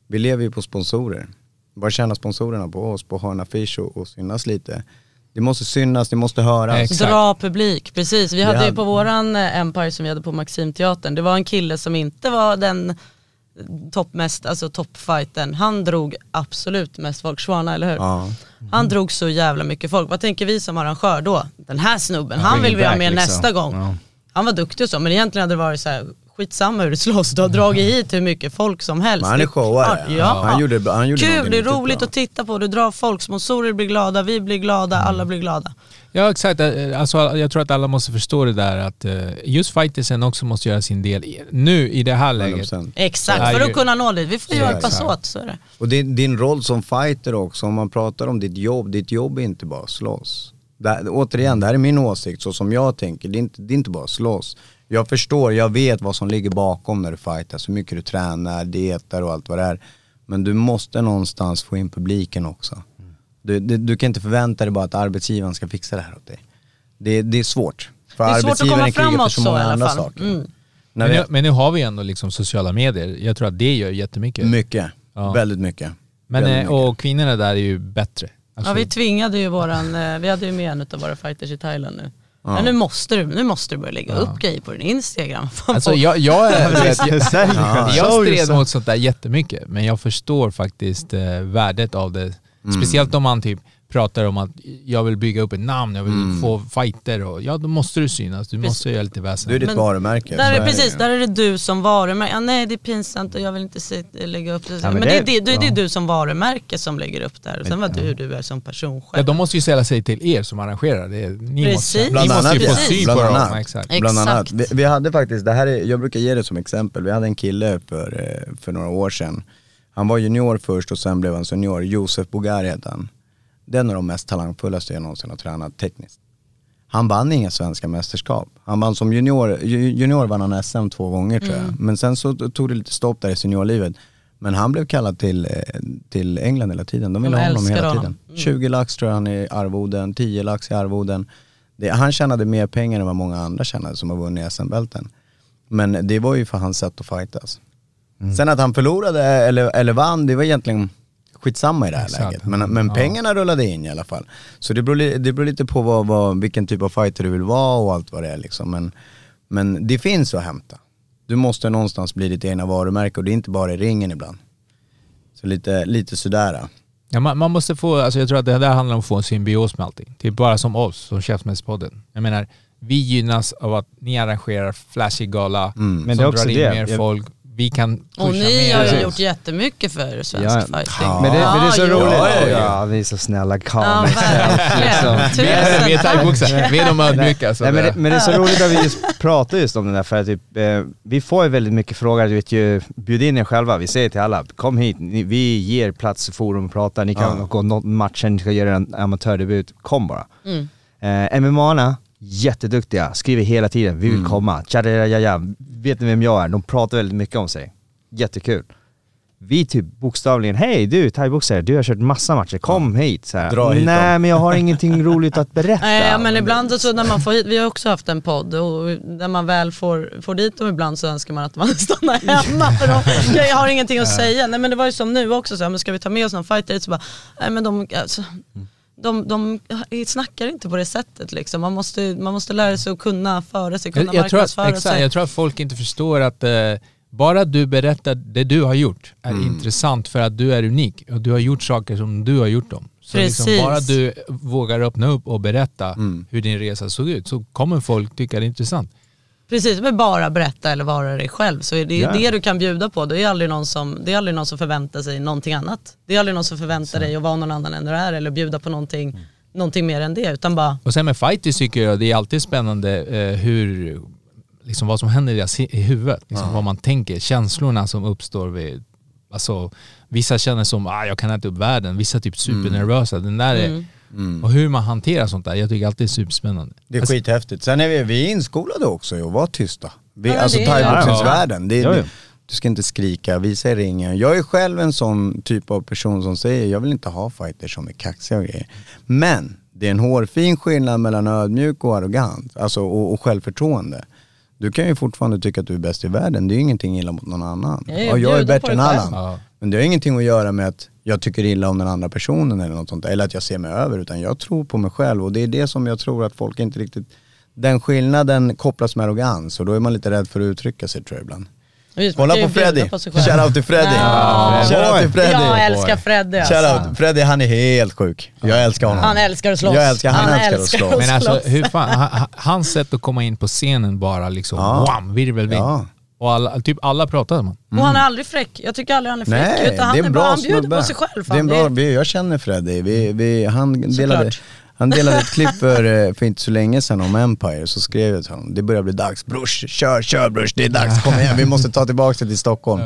S2: Vi lever ju på sponsorer. Vad tjänar sponsorerna på oss? På att ha en affisch och, och synas lite. Det måste synas, det måste höras.
S1: Exakt.
S3: Dra publik, precis. Vi hade ju på våran eh, Empire som vi hade på Maximteatern, det var en kille som inte var den toppmest, alltså toppfighten. Han drog absolut mest folk, Schwana eller hur?
S2: Ja.
S3: Han drog så jävla mycket folk. Vad tänker vi som arrangör då? Den här snubben, han vill vi ha med
S4: liksom.
S3: nästa gång.
S4: Ja.
S3: Han var duktig och så, men egentligen hade det varit så här, skitsamma hur det slåss. Du har dragit hit hur mycket folk som helst.
S2: Men han är showare.
S3: Ja.
S2: Han gjorde, han gjorde
S3: Kul, det är roligt
S2: bra.
S3: att titta på. Du drar folk, sponsorer blir glada, vi blir glada, alla blir glada.
S1: Ja exakt, Eh, alltså, jag tror att alla måste förstå det där att eh, just fightersen också måste göra sin del nu i det här läget.
S2: 100%.
S3: Exakt,
S1: Ja,
S3: för att kunna nå dit. Vi får
S2: är
S3: hjälpas
S1: det.
S3: åt, så är det.
S2: Och din, din roll som fighter också, om man pratar om ditt jobb, ditt jobb är inte bara att slåss. Det, återigen, det här är min åsikt, så som jag tänker, det är, inte, det är inte bara att slåss. Jag förstår, jag vet vad som ligger bakom när du fightas, hur mycket du tränar, dietar och allt vad det är. Men du måste någonstans få in publiken också. Du, du, du kan inte förvänta dig bara att arbetsgivaren ska fixa det här åt dig. Det, det är svårt. För
S3: Det är svårt att komma
S2: krigar för
S3: framåt
S2: så många
S3: alla
S2: andra
S3: fall.
S2: saker.
S3: Mm.
S1: Men nu, men nu har vi ändå liksom sociala medier. Jag tror att det gör jättemycket.
S2: mycket,
S1: Ja.
S2: väldigt mycket.
S1: Men,
S2: Väldigt
S1: eh,
S2: mycket.
S1: och kvinnorna där är ju bättre. Alltså,
S3: Ja, vi tvingade ju våran, eh, vi hade ju med en av våra fighters i Thailand nu. Ja, nu, måste du, nu måste du börja lägga upp grejer på din Instagram.
S1: Alltså jag, jag, vet, jag,
S4: Ja.
S1: jag stred mot sånt där jättemycket, men jag förstår faktiskt eh, värdet av det.
S2: Mm.
S1: Speciellt om man typ pratar om att jag vill bygga upp ett namn, jag vill
S2: Mm.
S1: få fighter och ja då måste du synas, du måste göra lite väsen.
S2: Du är ditt
S3: Men
S2: varumärke.
S3: Där är,
S2: det
S3: precis, där är det du som varumärke. Ja, nej det är pinsamt och jag vill inte se, lägga upp det.
S4: men
S3: men
S4: det-
S3: det, är det, det, är
S4: ja.
S3: du som varumärke som lägger upp där. Och sen vad du, du är som person
S1: Ja,
S3: själv.
S1: de måste ju ställa sig till er som arrangerar. Det är, ni
S3: Precis.
S1: måste, ni
S2: Bland
S1: måste ju
S2: annat,
S1: få
S2: ja.
S1: syn
S2: Bland
S1: på dem. Exakt.
S2: Bland annat.
S3: Exakt.
S2: Vi, vi hade faktiskt, det här är, jag brukar ge det som exempel, vi hade en kille för, eh, för några år sedan. Han var junior först och sen blev han senior, Josef Bogar heter han. En av de mest talangfullaste jag någonsin har tränat tekniskt. Han vann inga svenska mästerskap. Han vann som junior, ju- junior vann han SM två gånger tror jag. Men sen så tog det lite stopp där i seniorlivet. Men han blev kallad till, eh, till England hela tiden. De ville ha honom hela
S3: honom.
S2: tiden. 20 lax tror jag han i arvoden, 10 lax i arvoden. Det, han tjänade mer pengar än vad många andra tjänade som har vunnit SM-bälten. Men det var ju för hans sätt att fightas.
S1: Mm.
S2: Sen att han förlorade eller, eller vann, det var egentligen skitsamma i det här
S1: Exakt.
S2: läget. Men, men
S1: Ja.
S2: pengarna rullade in i alla fall. Så det beror, det beror lite på vad, vad, vilken typ av fighter du vill vara och allt vad det är liksom. Men, men det finns att hämta. Du måste någonstans bli ditt egna varumärke och det är inte bara i ringen ibland. Så lite, lite sådär.
S1: Ja, man, man måste få, alltså jag tror att det där handlar om att få en symbios med allting. Typ bara som oss, som Käftsmällspodden. Jag menar, vi gynnas av att ni arrangerar flashig gala
S2: Mm.
S4: Men
S1: som
S4: det är också
S1: drar in
S4: det.
S1: mer
S4: Jag-
S1: folk. Vi kan pusha
S3: och ni
S1: mer.
S3: har ju gjort jättemycket för svensk
S4: Ja.
S3: fighting.
S2: Ja.
S4: Men det, men det är så
S3: Ja,
S4: roligt.
S2: Ja, ja, ja.
S4: Ja, vi är så snälla
S3: Ja,
S4: karlar.
S3: verkligen.
S4: liksom.
S1: Vi är, vi är
S3: Tusen
S1: thaiboxare, vi är de ödmjuka.
S4: Nej, men,
S1: det-
S4: men det är så roligt att vi just pratar just om det där för att typ, eh, vi får ju väldigt mycket frågor, du vet ju, bjud in er själva, vi säger till alla, kom hit, ni, vi ger plats i forum och prata, ni kan
S2: Ja.
S4: gå någon matchen, ni ska göra en amatördebut, kom bara.
S3: Mm.
S4: Eh, MMA-arna, jätteduktiga, skriver hela tiden, vi vill
S2: Mm.
S4: komma, vet ni vem jag är? De pratar väldigt mycket om sig. Jättekul. Vi typ bokstavligen, hej du thaiboxare, du har kört massa matcher, kom hit. Så här.
S2: Dra hit
S4: Nej
S2: dem."
S4: men jag har ingenting roligt att berätta.
S3: Nej, men ibland så när man får hit, vi har också haft en podd och när man väl får, får dit dem ibland så önskar man att man stannar hemma för de jag har ingenting att säga. Nej men det var ju som nu också, så här, men ska vi ta med oss någon fighter hit så bara, nej men de, alltså, de, de snackar inte på det sättet liksom. Man måste, man måste lära sig att kunna föra sig, kunna
S1: jag, jag, tror att,
S3: marknadsföra
S1: exakt,
S3: sig.
S1: jag tror att folk inte förstår att eh, bara du berättar det du har gjort är
S2: Mm.
S1: intressant för att du är unik och du har gjort saker som du har gjort dem. Så liksom
S3: Precis.
S1: bara du vågar öppna upp och berätta
S2: Mm.
S1: hur din resa såg ut så kommer folk tycka det är intressant.
S3: Precis, men bara berätta eller vara dig själv. Så är det
S4: Ja.
S3: det du kan bjuda på. Det är, aldrig någon som, det är aldrig någon som förväntar sig någonting annat. Det är aldrig någon som förväntar dig att vara någon annan än du är eller bjuda på någonting,
S1: Mm.
S3: någonting mer än det. Utan bara,
S1: Och sen med fighters tycker jag det är alltid spännande eh, hur, liksom vad som händer i, deras, i huvudet. Liksom Vad man tänker, känslorna som uppstår vid, alltså vissa känner som ah, jag kan äta upp världen, vissa typ supernervösa. Den där är,
S3: Mm.
S1: Och hur man hanterar sånt där, jag tycker alltid det är superspännande.
S2: Det är
S1: Alltså,
S2: skithäftigt. Sen är vi, vi är inskolade också i att vara tysta. Vi,
S3: Ja,
S2: alltså thaiboxningsvärlden,
S4: Ja, ja.
S2: du ska inte skrika, visa i ringen. Jag är själv en sån typ av person som säger, jag vill inte ha fighters som är kaxiga och grejer. Men det är en hårfin skillnad mellan ödmjuk och arrogant, alltså och, och självförtroende. Du kan ju fortfarande tycka att du är bäst i världen, det är ju ingenting illa mot någon annan.
S3: Ja, jag
S2: Ja, jag är bättre än. Allan.
S1: Ja.
S2: Men det har ingenting att göra med att jag tycker illa om den andra personen eller något sånt, eller att jag ser mig över, utan jag tror på mig själv och det är det som jag tror att folk inte riktigt, den skillnaden kopplas med arrogans och då är man lite rädd för att uttrycka sig tror jag ibland.
S3: Just,
S2: Kolla på Freddy,
S3: på
S2: shoutout till Freddy!
S3: Ja.
S2: Shoutout till Freddy!
S3: Jag älskar Freddy alltså.
S2: Shoutout, Freddy han är helt sjuk. Jag älskar honom.
S3: Han älskar att slåss.
S2: Jag älskar, han,
S3: Han
S2: älskar,
S3: älskar
S2: att slåss.
S1: Men alltså hur fan, ha- ha- hans sätt att komma in på scenen bara liksom,
S2: Ja.
S1: wham, virvelvind.
S2: Ja.
S1: Och alla, typ alla pratade med
S3: Och han är aldrig fräck. Jag tycker aldrig han är fräck.
S2: Nej,
S3: utan han
S2: det är en
S3: bara,
S2: bra
S3: han bjuder
S2: snubbe.
S3: på sig själv.
S2: Det är en bra, vi, jag känner Freddy. Vi, vi, han, delade, han delade ett klipp för, eh, för inte så länge sedan om Empire, så skrev jag till honom, det börjar bli dags, brors, kör, kör brors, det är dags, kom igen, vi måste ta tillbaka det till Stockholm.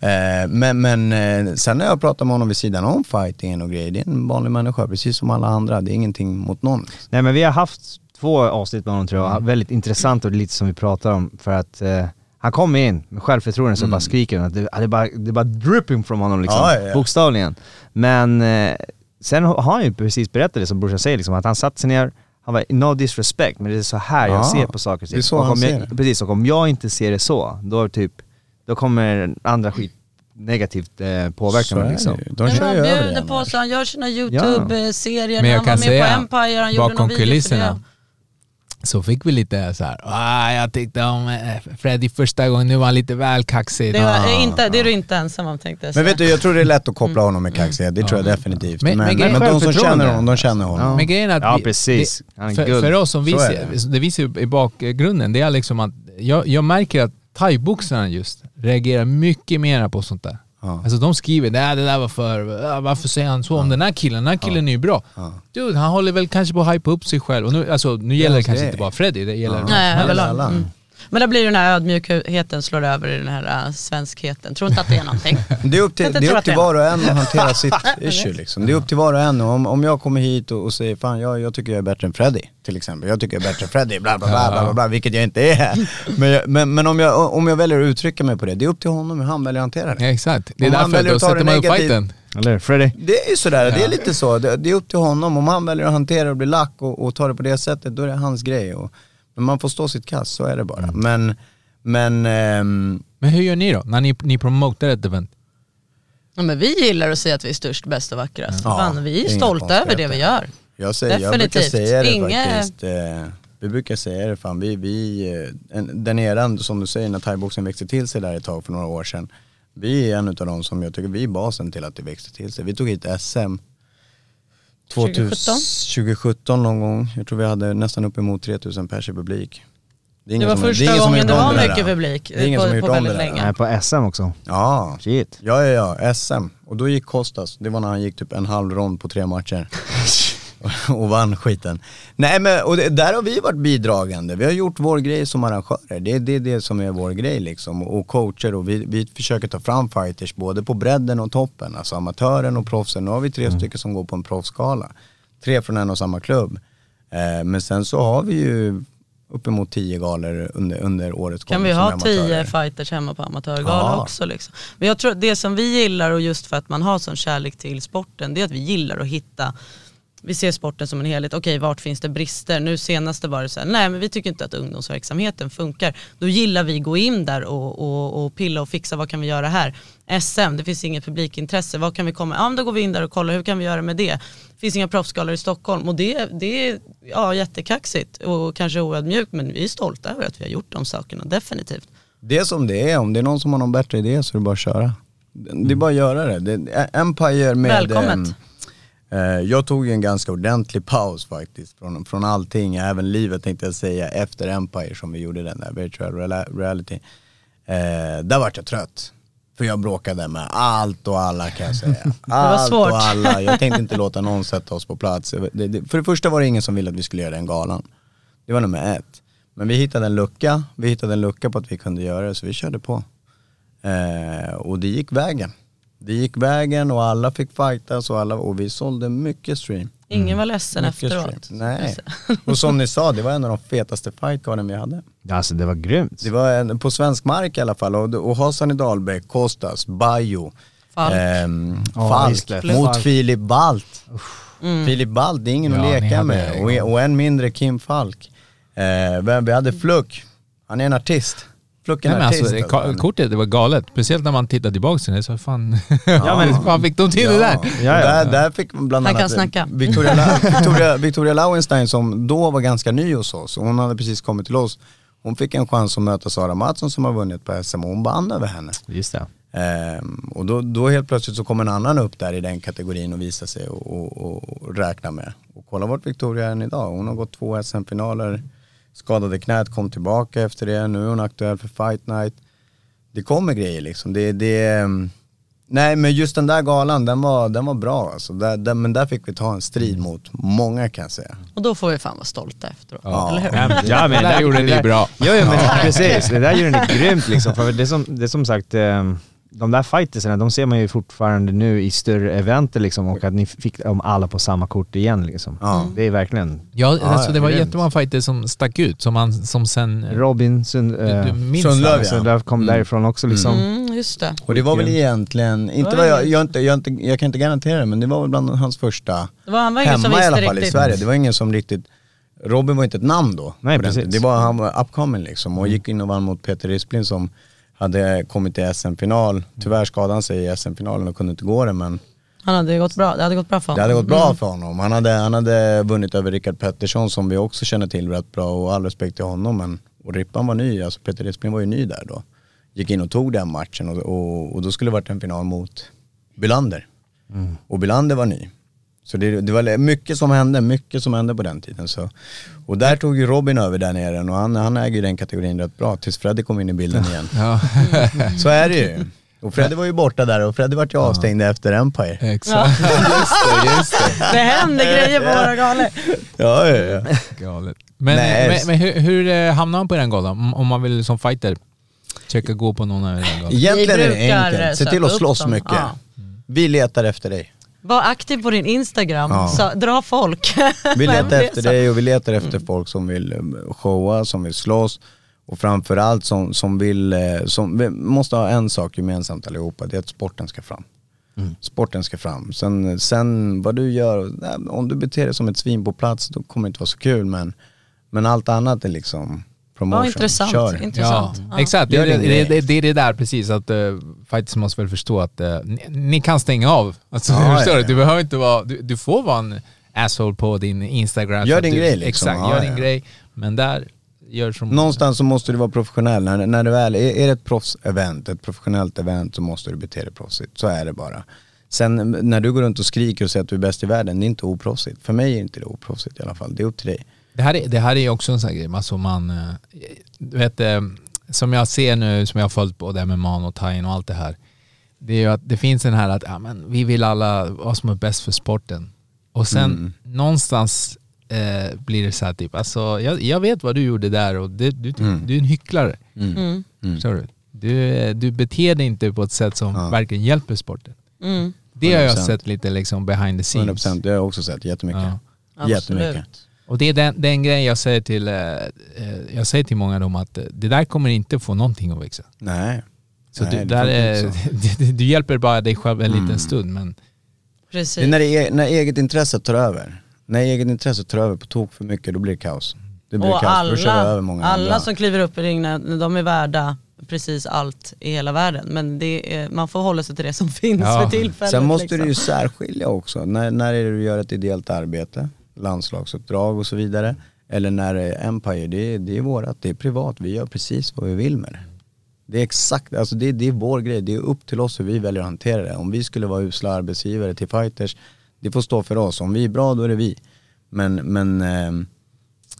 S2: Eh, men men eh, sen när jag pratar med honom vid sidan om fightingen och grejer, det är en vanlig människa, precis som alla andra, det är ingenting mot någon.
S4: Nej men vi har haft två avsnitt med honom tror jag, väldigt intressant och lite som vi pratar om för att eh, han kommer in med självförtroende så bara skriker att det, det, är bara, det är bara dripping från honom liksom,
S2: Ja, ja, ja.
S4: bokstavligen. Men eh, sen har han ju precis berättat det som brorsan säger, liksom, att han satt sig ner, han var no disrespect men det är så här jag
S2: Ja,
S4: ser på saker och ting.
S2: det är så
S4: och
S2: han
S4: om
S2: ser
S4: jag,
S2: det.
S4: Precis, och om jag inte ser det så, då typ, då kommer andra skit negativt eh, påverka
S2: Så är
S4: mig
S2: det
S4: liksom.
S2: De kör ju över
S3: på sig, han gör sina YouTube-serier, han
S1: kan
S3: var med
S1: säga,
S3: på Empire, han gjorde någon video för
S1: kulisserna,
S3: det.
S1: Så fick vi lite så här, ah, jag tyckte om eh, Freddy första gången, nu var han lite väl kaxig.
S3: Det, var, inte, det är du inte ensam om tänkte jag
S2: Men
S3: säga.
S2: vet du, jag tror det är lätt att koppla honom med kaxighet, det tror jag definitivt.
S1: Men-
S2: Men,
S1: men
S2: men, de som känner honom, de känner honom.
S1: Men grejen är att
S4: Ja,
S1: vi,
S4: precis.
S1: Det, för, för oss som vi ser, det vi ser i bakgrunden, det är liksom att jag, jag märker att thaiboxarna just reagerar mycket mer på sånt där.
S2: Ja.
S1: Alltså de skriver nej det där var för, äh, varför säger han så om den här killen? Den här killen är ju bra. Dude, han håller väl kanske på att hypa upp sig själv. Och nu, alltså, nu gäller det
S2: hans
S1: kanske inte bara Freddy, det gäller
S3: Nej,
S2: alla, alla.
S3: Mm. Men då blir den här ödmjukheten slår över i den här uh, svenskheten. Tror inte att det är någonting.
S2: Det är upp till, det är upp till var och en att hantera sitt issue liksom. Det är upp till var och en. Om, om jag kommer hit och, och säger fan jag, jag tycker jag är bättre än Freddy till exempel. Jag tycker jag är bättre än Freddy, bla bla bla, bla, bla, bla vilket jag inte är. Men, jag, men, men om, jag, om jag väljer att uttrycka mig på det, det är upp till honom hur han väljer att hantera det.
S1: Ja, exakt. Det är
S2: Om han
S1: därför
S2: väljer
S1: då sätter man upp fighten.
S4: Eller Freddy?
S2: Det är ju sådär, det är lite så. Det, det är upp till honom. Om han väljer att hantera och bli lack och, och ta det på det sättet, då är det hans grej. Och, men man får stå sitt kast, så är det bara. Men, men ehm,
S1: Men hur gör ni då? När ni, ni promotar ett event?
S3: Ja, men vi gillar att säga att vi är störst, bäst och vackrast.
S2: Ja,
S3: Fan, vi är stolta över det vi gör.
S2: Jag, säger, jag brukar säga det
S3: Inga-
S2: faktiskt. Eh, vi brukar säga det fan, vi, vi, eh, en, den eran som du säger när thaiboxen växte till sig där ett tag för några år sedan. Vi är en av de som jag tycker, vi är basen till att det växte till sig. Vi tog hit SM 2000,
S3: 2017?
S2: 2017 någon gång. Jag tror vi hade nästan uppemot 3000 pers i publik.
S3: Det
S2: ingen
S3: var
S2: som-
S3: första
S2: har
S3: gången det var
S2: där.
S3: mycket publik
S2: Det är ingen
S3: på,
S2: som
S3: på väldigt
S2: det där.
S3: länge.
S4: Nej, på SM också.
S2: Ja.
S4: Shit.
S2: Ja, ja, ja, SM. Och då gick Kostas, det var när han gick typ en halv rond på tre matcher. och vann skiten. Nej men, och det, där har vi varit bidragande. Vi har gjort vår grej som arrangörer. Det är det, det som är vår grej liksom. Och coacher och vi, vi försöker ta fram fighters både på bredden och toppen. Alltså amatören och proffsen. Nu har vi tre stycken som går på en proffsskala. Tre från en och samma klubb. Eh, men sen så har vi ju uppemot tio galor under, under årets
S3: Kan
S2: gång
S3: vi
S2: som
S3: ha
S2: amatörer.
S3: tio fighters hemma på amatörgala
S2: Ja.
S3: också liksom. Men jag tror det som vi gillar och just för att man har sån kärlek till sporten, det är att vi gillar att hitta vi ser sporten som en helhet, okej vart finns det brister? Nu senaste var det så här, nej men vi tycker inte att ungdomsverksamheten funkar. Då gillar vi gå in där och, och, och pilla och fixa, vad kan vi göra här? SM, det finns inget publikintresse, vad kan vi komma, ja men då går vi in där och kollar, hur kan vi göra med det? Det finns inga proffsgalor i Stockholm och det, det är ja, jättekaxigt och kanske oödmjukt men vi är stolta över att vi har gjort de sakerna, definitivt.
S2: Det är som det är, om det är någon som har någon bättre idé så är det bara att köra. Det är bara att göra det. det Empire med...
S3: Välkommet.
S2: eh, jag tog ju en ganska ordentlig paus faktiskt från, från allting, även livet tänkte jag säga, efter Empire som vi gjorde den där virtual reality. Eh, där vart jag trött. För jag bråkade med allt och alla kan jag säga. Allt och alla. Jag tänkte inte låta någon sätta oss på plats. Det, det, för det första var det ingen som ville att vi skulle göra den galan. Det var nummer ett. Men vi hittade en lucka, vi hittade en lucka på att vi kunde göra det så vi körde på. Eh, och det gick vägen. Det gick vägen och alla fick fightas och, alla, och vi sålde mycket stream.
S3: Ingen var ledsen
S2: Mycket
S3: efteråt.
S2: stream. Nej. Och som ni sa, det var en av de fetaste fightgarden vi hade.
S4: Alltså det var grymt.
S2: Det var en, på svensk mark i alla fall och, och Hassan i Dahlbäck, Kostas, Bajo,
S3: Falk.
S2: ehm,
S4: Ja,
S2: Falk mot
S4: Falk.
S2: Filip Balt.
S3: Mm.
S2: Filip Balt, det är ingen
S1: Ja,
S2: att leka
S1: hade
S2: med. Och, och än mindre Kim Falk. Eh, vem- vi hade Fluck, han är en artist. En
S1: Nej, men
S2: artist.
S1: alltså, ka- kortet det var galet, speciellt när man tittar tillbaka till det. Så fan,
S4: Ja, men-
S1: fan fick de till det där?
S2: Ja. Där, där fick bland
S3: Han
S2: annat
S3: kan snacka.
S2: Victoria, La- Victoria, Victoria Lauenstein som då var ganska ny hos oss, hon hade precis kommit till oss. Hon fick en chans att möta Sara Mattsson som har vunnit på SM och hon vann över henne.
S4: Just det.
S2: Ehm, och då, då helt plötsligt så kom en annan upp där i den kategorin och visade sig och, och, och räkna med. Och kolla vart Victoria är än idag. Hon har gått två SM-finaler, skadade knät, kom tillbaka efter det. Nu är hon aktuell för Fight Night. Det kommer grejer liksom. Det, det, ehm, nej men just den där galan, den var, den var bra alltså. Där, där, men där fick vi ta en strid mot många kan jag säga.
S3: Och då får vi fan vara stolta efteråt,
S2: Ja.
S3: eller hur?
S4: Ja, men, ja, men
S1: Det där gjorde ni bra.
S4: Jo, jo men precis. Det där gjorde ni grymt liksom. För det som, det som sagt, eh, de där fightersarna, de ser man ju fortfarande nu i större eventer liksom och att ni fick dem alla på samma kort igen liksom.
S2: Ja.
S4: Det är verkligen
S1: Ja, alltså,
S2: ja,
S1: det var jättemånga fighter som stack ut, som, man, som sen...
S4: Robin Sund,
S1: minns
S2: Sundlöv,
S1: han?
S2: ja.
S4: Kom
S2: Mm.
S4: därifrån också liksom.
S3: Mm, just det.
S2: Och det var väl egentligen, inte
S3: var
S2: vad jag, jag, inte, jag, inte, jag kan inte garantera det men det var väl bland hans första
S3: Det var, han var
S2: hemma i alla fall i
S3: riktigt.
S2: Sverige. Det var ingen som riktigt, Robin var inte ett namn då.
S4: Nej, precis.
S2: Det var, han var upcoming liksom och gick in och vann mot Peter Risplin som hade kommit till SM-final. Tyvärr skadade han sig i SM-finalen och kunde inte gå det men
S3: Han hade gått bra, det hade gått bra för
S2: Det
S3: honom.
S2: hade gått bra
S3: Mm.
S2: för honom. Han hade, han hade vunnit över Rickard Pettersson som vi också känner till rätt bra och all respekt till honom. Men, och Rippan var ny, alltså Peter Rispling var ju ny där då. Gick in och tog den matchen och, och, och då skulle det varit en final mot Bylander. Och Bylander var ny. Så det, det var mycket som hände, mycket som hände på den tiden. Så. Och där tog ju Robin över där nere och han, han äger ju den kategorin rätt bra tills Freddy kom in i bilden igen.
S1: Ja,
S2: Så är det ju. Och Freddy var ju borta där och Freddy vart ju avstängd efter Empire.
S1: exakt. just det, just det.
S3: Det händer grejer på våra galor.
S2: Ja, ja, ja.
S1: Galet. Men,
S2: Nej,
S1: men, men hur, hur eh, hamnar man på den galan? Om- man vill som fighter försöka gå på någon av den galan?
S2: Egentligen är det
S3: eh,
S2: enkelt. Se till
S3: söka
S2: att slåss mycket.
S3: Ja.
S2: Vi letar efter dig.
S3: Var aktiv på din Instagram,
S2: Ja.
S3: så, dra folk.
S2: Vi letar efter dig och vi letar efter folk som vill eh, showa, som vill slåss och framförallt som, som vill, eh, som, vi måste ha en sak gemensamt allihopa, det är att sporten ska fram. Sporten ska fram. Sen, sen vad du gör, om du beter dig som ett svin på plats då kommer det inte vara så kul men, men allt annat är liksom promotion.
S3: Ja, intressant.
S2: Kör.
S3: intressant.
S1: Ja, exakt. Det, det, det, det, det är det där precis att uh, fighters måste väl förstå att eh, ni, ni kan stänga av. Alltså,
S2: Ja,
S1: förstår
S2: ja,
S1: du?
S2: ja.
S1: Du behöver inte vara, du, du får vara en asshole på din Instagram.
S2: Gör din
S1: du,
S2: grej liksom.
S1: Exakt,
S2: Ja,
S1: gör
S2: ja.
S1: din grej. Men där, gör som...
S2: Någonstans så måste du vara professionell. När, när det väl är, är det ett proffsevent, ett professionellt event så måste du bete dig proffsigt. Så är det bara. Sen när du går runt och skriker och säger att du är bäst i världen, det är inte oproffsigt. För mig är inte det oproffsigt i alla fall. Det är upp till dig.
S1: Det här, är, det här är också en sån här grej, alltså man, eh, du vet, eh, som jag ser nu, som jag har följt på det med man och Tain och allt det här. Det är ju att det finns den här att ja, men vi vill alla vara som är bäst för sporten. Och sen
S2: Mm.
S1: någonstans eh, blir det så här typ, alltså jag, jag vet vad du gjorde där och det, du,
S2: Mm.
S1: du är en hycklare.
S3: Mm.
S1: Förstår du? Du, du beter dig inte på ett sätt som
S2: Ja.
S1: verkligen hjälper sporten.
S3: Mm.
S1: Det har jag
S2: 100%.
S1: sett lite liksom behind the scenes.
S2: 100% det har jag också sett jättemycket.
S1: Ja.
S2: Jättemycket.
S3: Absolut.
S1: Och det är den, den grejen jag säger till, eh, eh, jag säger till många av dem att eh, det där kommer inte få någonting att växa.
S2: Nej.
S1: Så
S2: Nej,
S1: du,
S2: det
S1: där är, du, du hjälper bara dig själv en liten
S2: Mm.
S1: stund men
S3: Precis.
S2: Det är när, det är, när eget intresse tar över. När eget intresse tar över på tok för mycket, då blir det kaos. Det blir
S3: och
S2: kaos, för då kör över
S3: alla,
S2: många
S3: alla
S2: andra.
S3: som kliver upp i ringen, de är värda precis allt i hela världen. Men det är, man får hålla sig till det som finns
S1: Ja.
S3: för tillfället.
S2: Sen måste
S3: liksom.
S2: du ju särskilja också. När, när är det du gör ett ideellt arbete, landslagsuppdrag och så vidare. Eller när det är Empire, det är, det är vårat, det är privat, vi gör precis vad vi vill med det. Det är exakt, alltså det, det är vår grej, det är upp till oss hur vi väljer att hantera det. Om vi skulle vara usla arbetsgivare till fighters, det får stå för oss. Om vi är bra, då är det vi. Men, men eh,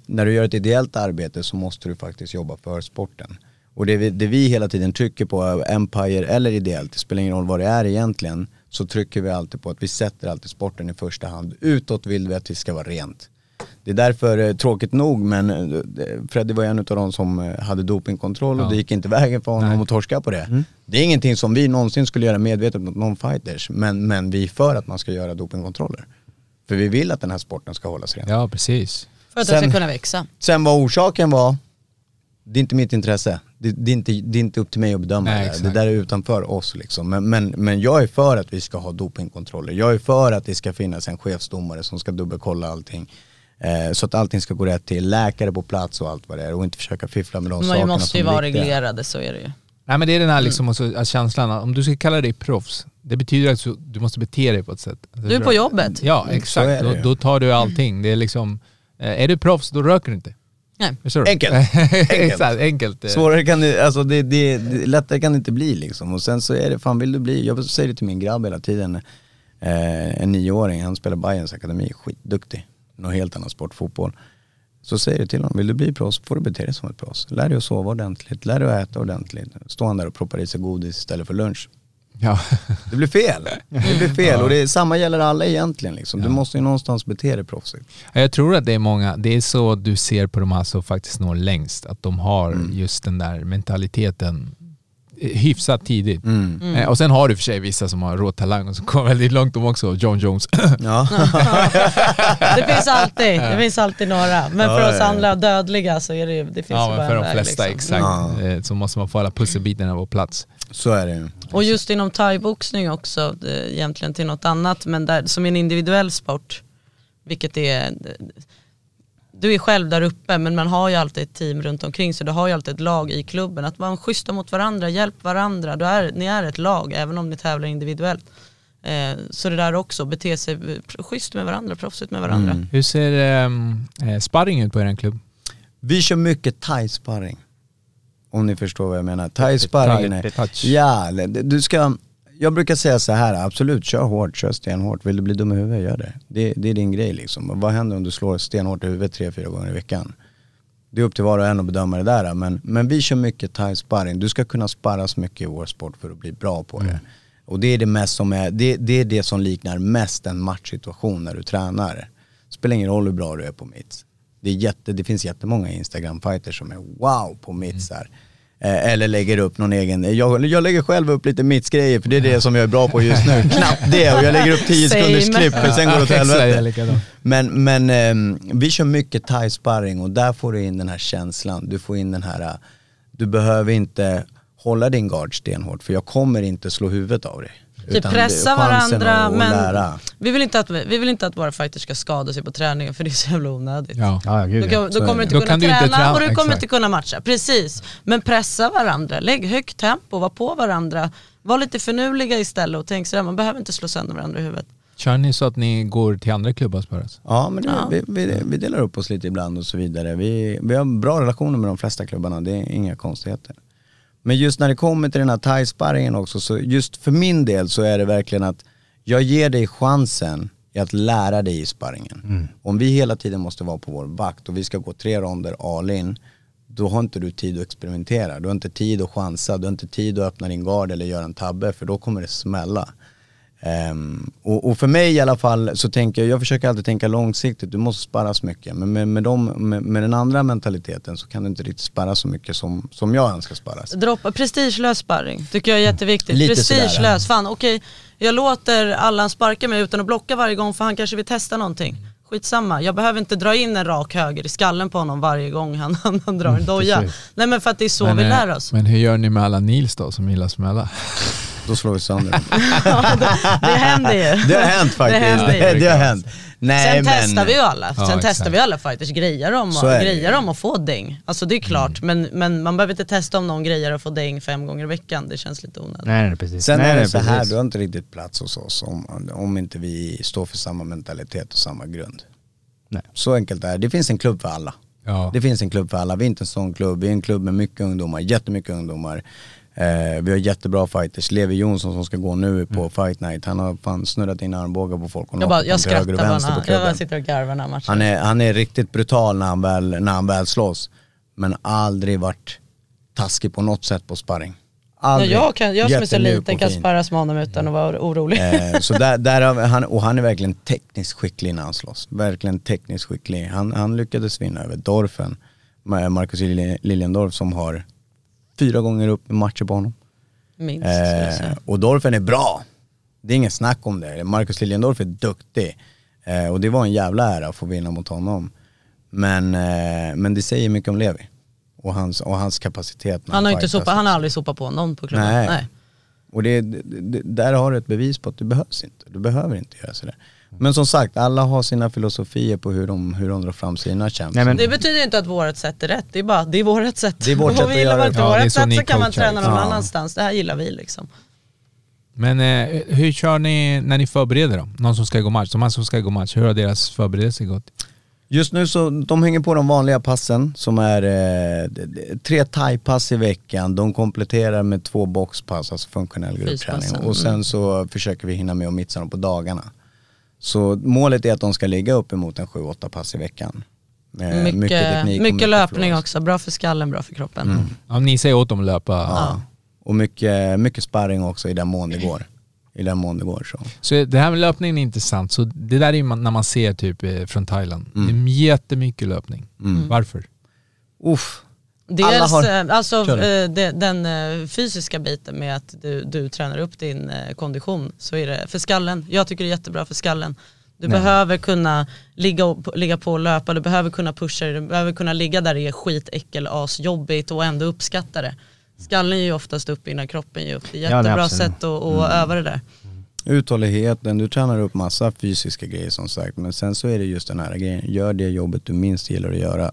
S2: när du gör ett ideellt arbete så måste du faktiskt jobba för sporten. Och det vi, det vi hela tiden trycker på, Empire eller ideellt, det spelar ingen roll vad det är egentligen, så trycker vi alltid på att vi sätter alltid sporten i första hand. Utåt vill vi att det ska vara rent. Det är därför, eh, tråkigt nog, men eh, Freddy var en av de som eh, hade dopingkontroll och
S1: Ja.
S2: det gick inte vägen för honom
S1: Nej.
S2: att torska på det. Det är ingenting som vi någonsin skulle göra medvetet mot någon fighters, men, men vi är för att man ska göra dopingkontroller. För vi vill att den här sporten ska hållas ren.
S1: ja precis.
S3: För att den ska kunna växa.
S2: Sen vad orsaken var, det är inte mitt intresse. Det, det, är, inte, det är inte upp till mig att bedöma
S1: Nej,
S2: det.
S1: exakt.
S2: Det där är utanför oss liksom. Men, men, men jag är för att vi ska ha dopingkontroller. Jag är för att det ska finnas en chefsdomare som ska dubbelkolla allting. Eh, så att allting ska gå rätt till. Läkare på plats och allt vad det är. Och inte försöka fiffla med de
S3: De
S2: sakerna
S3: måste ju
S2: som är
S3: vara
S2: viktiga.
S3: reglerade, så är det ju.
S1: Nej men det är den här
S3: Mm.
S1: liksom att känslan, om du ska kalla dig proffs, det betyder att du- måste bete dig på ett sätt. Alltså,
S3: Du är på jobbet.
S1: Ja exakt, då,
S2: ju.
S1: då tar du allting. Det är liksom, eh, är du proffs då röker du inte.
S3: Nej.
S1: Du?
S2: Enkelt.
S1: exakt, enkelt. eh.
S2: Svårare kan det, alltså det, det, det, lättare kan det inte bli liksom. Och sen så är det, fan vill du bli, jag säger det till min grabb hela tiden, eh, en nioåring, han spelar Bayerns akademi, skitduktig. Något helt annat sport, fotboll. Så säger det till honom, vill du bli proffs får du bete dig som ett proffs. Lär dig att sova ordentligt, lär dig att äta ordentligt. Står han där och proppar i sig godis istället för lunch.
S1: Ja.
S2: Det blir fel. Det blir fel och det är, samma gäller alla egentligen liksom. Du måste ju någonstans bete dig proffsigt.
S1: Jag tror att det är många, det är så du ser på de här som faktiskt når längst, att de har
S2: Mm.
S1: just den där mentaliteten hyfsat tidigt.
S2: Mm.
S1: Eh, Och sen har du för sig vissa som har rå talang och som kommer väldigt långt de också, John Jones.
S2: Ja.
S3: Det finns alltid, det finns alltid några. Men för oss andra dödliga så är det ju, det finns
S1: ja
S3: ju bara
S1: men för de flesta
S3: liksom.
S1: exakt.
S2: Ja.
S1: Eh, Så måste man få alla pusselbitarna på plats.
S2: Så är det ju.
S3: Och just inom thaiboxning också, det- egentligen till något annat, men där, som en individuell sport, vilket är, du är själv där uppe men man har ju alltid ett team runt omkring så du har ju alltid ett lag i klubben. Att vara schyssta mot varandra, hjälp varandra, du är, ni är ett lag även om ni tävlar individuellt. Eh, så det där också, bete sig eh, schysst med varandra, proffsigt med varandra.
S2: Mm.
S1: Hur ser um, sparring ut på er klubb?
S2: Vi kör mycket thai-sparring. Om ni förstår vad jag menar. Thai-sparring. Ja, du ska... Jag brukar säga så här, absolut kör hårt, kör stenhårt. Vill du bli dum i huvudet, gör det. det. Det är din grej liksom. Vad händer om du slår stenhårt i huvudet tre, fyra gånger i veckan? Det är upp till var och en att bedöma det där. Men, men vi kör mycket thai-sparring. Du ska kunna sparra så mycket i vår sport för att bli bra på det. Och det är det, mest som är, det, det är det som liknar mest en matchsituation när du tränar. Spelar ingen roll hur bra du är på mitts. Det, är jätte, det finns jättemånga Instagram-fighters som är wow på mittsar. Eh, eller lägger upp någon egen, jag, jag lägger själv upp lite mittsgrejer för det är det som jag är bra på just nu. Knappt det och jag lägger upp 10
S3: Same.
S2: sekunders klipp för sen går det åt helvete. Men, men ehm, vi kör mycket thai-sparring och där får du in den här känslan. Du får in den här, äh, du behöver inte hålla din guard stenhårt för jag kommer inte slå huvudet av dig.
S3: Typ pressa varandra men
S2: lära.
S3: vi vill, inte att, vi vill inte att våra fighters ska skada sig på träningen för det är så jävla onödigt.
S1: Ja.
S4: Ja, gud
S3: Då, kan, då kommer du inte
S1: Då
S3: kunna
S1: kan du
S3: träna,
S1: inte träna,
S3: och du kommer
S1: exakt.
S3: inte kunna matcha. Precis. Men pressa varandra, lägg högt tempo, var på varandra. Var lite förnuliga istället och tänk sådär, man behöver inte slå sönder varandra i huvudet.
S1: Kör ni så att ni går till andra klubbar och sparras?
S2: Ja men det,
S3: Ja.
S2: Vi, vi, vi delar upp oss lite ibland och så vidare. Vi, vi har bra relationer med de flesta klubbarna, det är inga konstigheter. Men just när det kommer till den här thai-sparringen också, så just för min del så är det verkligen att jag ger dig chansen i att lära dig i sparringen. Om vi hela tiden måste vara på vår vakt och vi ska gå tre ronder all in, då har inte du tid att experimentera. Du har inte tid att chansa, du har inte tid att öppna din gard eller göra en tabbe för då kommer det smälla. Ehm, och, och för mig i alla fall så tänker jag, jag försöker alltid tänka långsiktigt, du måste sparras mycket. Men med, med, dem, med, med den andra mentaliteten så kan du inte riktigt sparra så mycket som, som jag önskar sparras.
S3: Droppa prestigelös sparring, tycker jag är jätteviktigt.
S2: Lite sådär,
S3: prestigelös, fan okej, jag låter Allan sparka mig utan att blocka varje gång för han kanske vill testa någonting. Skitsamma, jag behöver inte dra in en rak höger i skallen på honom varje gång han, han, han drar en doja.
S4: precis.
S3: Nej men för att det är så vi
S1: eh,
S3: lär oss.
S1: men hur gör ni med alla Nils då som gillar smälla?
S2: Då slår vi sönder dem.
S3: det händer ju.
S2: Det har hänt faktiskt,
S3: Det
S2: det,
S3: händer
S2: det, har hänt. Nej,
S3: Sen
S2: men,
S3: testar vi ju alla, sen
S1: Ja,
S3: testar
S1: exakt.
S3: vi alla fighters, grejar dem och,
S2: det
S3: grejar dem och få däng. Alltså det är klart, men, men man behöver inte testa om någon grejer och få däng fem gånger i veckan, det känns lite onödigt.
S4: Nej, nej precis.
S2: Sen
S4: nej,
S2: är det så här, du har inte riktigt plats hos oss om, om inte vi står för samma mentalitet och samma grund.
S4: Nej.
S2: Så enkelt är det. Det finns en klubb för alla.
S1: Ja.
S2: Det finns en klubb för alla. Vi är inte en sån klubb. Vi är en klubb med mycket ungdomar, jättemycket ungdomar. Eh, vi har jättebra fighters. Levi Jonsson som ska gå nu på Fight Night, han har fan snurrat in armbågar på folk och
S3: Jag, bara, jag
S2: till höger
S3: skrattar
S2: och på
S3: jag bara sitter och garvar när han.
S2: Han är, han är riktigt brutal när han, väl, när han väl slåss. Men aldrig varit taskig på något sätt på sparring. Aldrig.
S3: jag, kan, jag som är så liten
S2: och
S3: kan
S2: fin.
S3: sparras med honom utan att vara orolig.
S2: Eh, så där, där har vi, han, och han är verkligen tekniskt skicklig när han slåss. Verkligen tekniskt skicklig. Han, han lyckades vinna över Dorfen, med Marcus Lilje- Liljendorf som har fyra gånger upp i matcher på honom.
S3: Minst.
S2: Eh, och Dorfen är bra. Det är inget snack om det. Marcus Liljendorf är duktig. Eh, och det var en jävla ära att få vinna mot honom. Men, eh, men det säger mycket om Levi. Och hans, och hans kapacitet. när
S3: Han har, inte sopa, han har aldrig sopat på någon på klubben.
S2: Nej.
S3: Nej.
S2: Och det, det, det, där har du ett bevis på att du behövs inte. Du behöver inte göra sådär. Men som sagt, alla har sina filosofier på hur de, hur de drar fram sina champs.
S4: Nej, men-
S3: Det betyder inte att vårt sätt är rätt, det är bara det är vårt sätt.
S2: Det är vårt sätt att
S3: gillar
S2: göra
S3: man inte
S1: Ja,
S3: vårt
S1: så
S3: sätt
S1: ni
S3: så kan man träna någon
S2: Ja.
S3: annanstans. Det här gillar vi liksom.
S1: Men eh, hur kör ni när ni förbereder dem? Någon som ska gå match, de här som ska gå match, hur har deras förberedelse gått?
S2: Just nu så, de hänger på de vanliga passen som är eh, tre thai-pass i veckan. De kompletterar med två boxpass, alltså funktionell gruppträning. Och sen
S3: mm.
S2: så försöker vi hinna med att mixa dem på dagarna. Så målet är att de ska ligga uppemot en 7-8 pass i veckan. Med
S3: Mycket, mycket,
S2: teknik och
S3: löpning
S2: flow.
S3: också, bra för skallen, bra för kroppen.
S1: Ja, ni säger åt dem att löpa.
S2: Ja. Och mycket, mycket sparring också i den mån det går. I den mån det går så.
S1: Så det här med löpningen är intressant. Så det där är man, när man ser typ eh, från Thailand. Det är jättemycket löpning. Varför?
S2: Uff. Alla
S3: Dels
S2: har-
S3: eh, alltså, eh, den eh, fysiska biten med att du, du tränar upp din kondition så är det för skallen. Jag tycker det är jättebra för skallen. Du behöver kunna ligga, ligga på och löpa, du behöver kunna pusha dig, du behöver kunna ligga där det är skitäckel, asjobbigt och ändå uppskatta det. Skallen är ju oftast upp innan kroppen ger upp. Det är
S4: Ja, är
S3: jättebra
S4: absolut.
S3: sätt att, att öva det där.
S2: Uthålligheten, du tränar upp massa fysiska grejer som sagt. Men sen så är det just den här grejen, gör det jobbet du minst gillar att göra.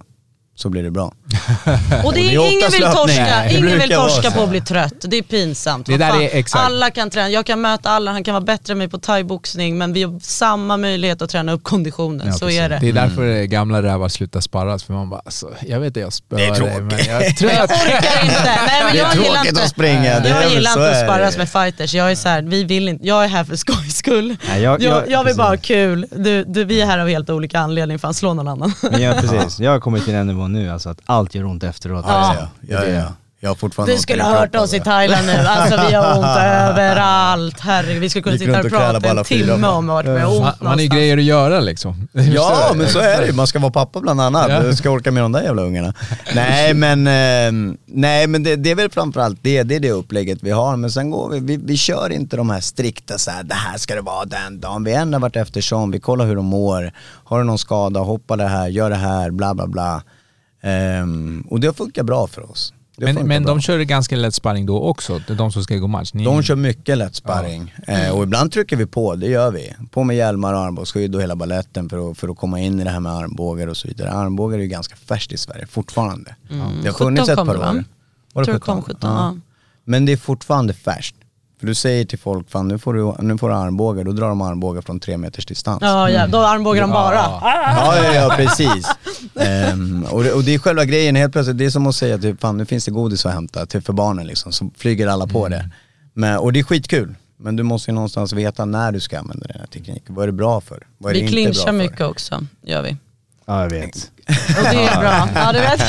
S2: Så blir det bra.
S3: Och det
S2: det är
S3: är,
S2: oftast
S3: ingen vill torska,
S2: Nej, det
S3: ingen vill torska på att bli trött. Det är pinsamt.
S1: Det där är exakt.
S3: Alla kan träna, jag kan möta alla, han kan vara bättre än mig på thaiboxning men vi har samma möjlighet att träna upp konditionen.
S1: Ja,
S3: så
S1: precis.
S3: är det.
S1: Det är därför gamla rävar slutar sparras, för man bara alltså, jag vet att jag spöar
S2: Det är
S1: dig, men
S2: tråkigt.
S1: jag tror
S3: Jag orkar inte. Nej, men
S2: Det är
S3: jag
S2: tråkigt
S3: inte,
S2: att springa, det är
S3: jag gillar inte att
S2: är det.
S3: sparras med fighters. Jag är så här, vi vill inte, jag är här för skojs skull.
S4: Nej, jag-
S3: jag,
S4: jag-
S3: jag, vill
S4: precis.
S3: bara ha kul. Du, du, vi är här av helt olika anledningar för att slå någon annan.
S4: Men jag, precis, jag har kommit till den nivån nu alltså att allt gör ont efteråt.
S2: Ja,
S4: Alltså,
S2: ja, ja, ja. Jag har fortfarande
S3: Du skulle ha hört oss i Thailand nu, alltså vi har ont överallt. Herregud, vi skulle kunna sitta här och
S2: och
S3: prata en timme om vart vi har ont
S1: Man, man har ju grejer att göra liksom.
S2: Ja men så är det ju. man ska vara pappa bland annat.
S1: Ja.
S2: Du ska orka med de där jävla ungarna. Nej men, eh, nej, men det, det är väl framförallt det, det är det upplägget vi har. Men sen går vi, vi, vi kör inte de här strikta så här, det här ska det vara den dagen. Vi ändrar vart eftersom, vi kollar hur de mår. Har du någon skada, hoppa det här, gör det här, bla bla bla. Ehm, och det funkar bra för oss. Det
S1: Men, men
S2: bra.
S1: de kör ganska lätt sparring då också, det är de som ska gå match. Ni,
S2: De kör mycket lätt sparring eh, och ibland trycker vi på, det gör vi. På med hjälmar och armbågsskydd och hela balletten för att, för att komma in i det här med armbågar och så vidare. Armbågar är ju ganska färskt i Sverige fortfarande. Det har funnits
S3: 17
S2: ett par
S3: det, va?
S2: år. Var det
S3: Tror det kom 17, ja.
S2: Men det är fortfarande färskt. För du säger till folk, fan nu får du, nu får du armbågar, då drar de armbågar från tre meters distans.
S3: Ja, ja, då armbågar de bara.
S2: Ja, ja, ja precis. Ehm, och, det, och det är själva grejen, helt plötsligt, det är som att säga typ, fan nu finns det godis att hämta till för barnen liksom, så flyger alla på det. Men, och det är skitkul, men du måste ju någonstans veta när du ska använda den här tekniken. Vad är det bra för? Vad är det
S3: Vi
S2: inte bra
S3: clinchar
S2: för?
S3: mycket också, gör vi.
S4: Ja jag vet.
S3: Och det är bra. Ja, du vet.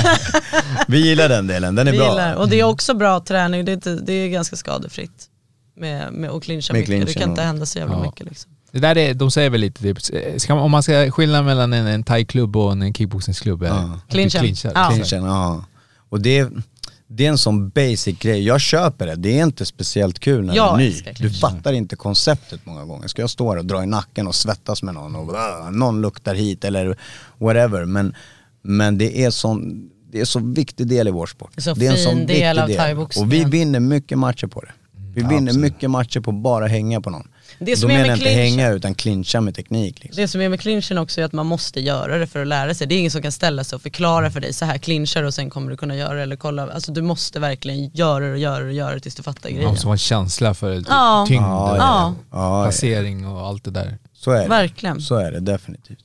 S2: Vi gillar den delen, den är
S3: Vi
S2: bra.
S3: gillar. Och det är också bra träning, det är, inte, det är ganska skadefritt. Med, med att clincha
S2: Med
S3: mycket, det kan inte hända så jävla
S1: Ja.
S3: mycket liksom.
S1: Det där är, de säger väl lite typ, ska om man ska skilja mellan en, en thai-klubb och en kickboxingsklubb är
S2: Ja.
S3: Clinchen.
S1: clinchar.
S3: Ja.
S2: Clinchen, ja. Och det, det är en sån basic grej, jag köper det, det är inte speciellt kul när
S3: Jag
S2: du är ny. Du fattar inte konceptet många gånger. Ska jag stå här och dra i nacken och svettas med någon och uh, någon luktar hit eller whatever. Men, men det är sån det är så viktig del i vår sport.
S3: Det är så
S2: en
S3: fin
S2: sån
S3: del
S2: viktig
S3: av thaiboxningen.
S2: Och vi vinner mycket matcher på det. Vi vinner
S1: absolut.
S2: mycket matcher på att bara hänga på någon.
S3: Det som
S2: Då
S3: är
S2: menar
S3: med
S2: jag inte
S3: clinchen-
S2: hänga utan clincha med teknik. Liksom.
S3: Det som är med clinchen också är att man måste göra det för att lära sig. Det är ingen som kan ställa sig och förklara för dig, så här clinchar och sen kommer du kunna göra det eller kolla. Alltså du måste verkligen göra det och göra det och göra det tills du fattar
S1: Man
S3: grejen.
S1: måste ha en känsla för typ,
S3: Ja.
S1: tyngd,
S2: Ja,
S1: och
S3: Ja.
S2: Ja,
S1: placering och allt det där.
S2: Så är det.
S3: Verkligen.
S2: Så är det definitivt.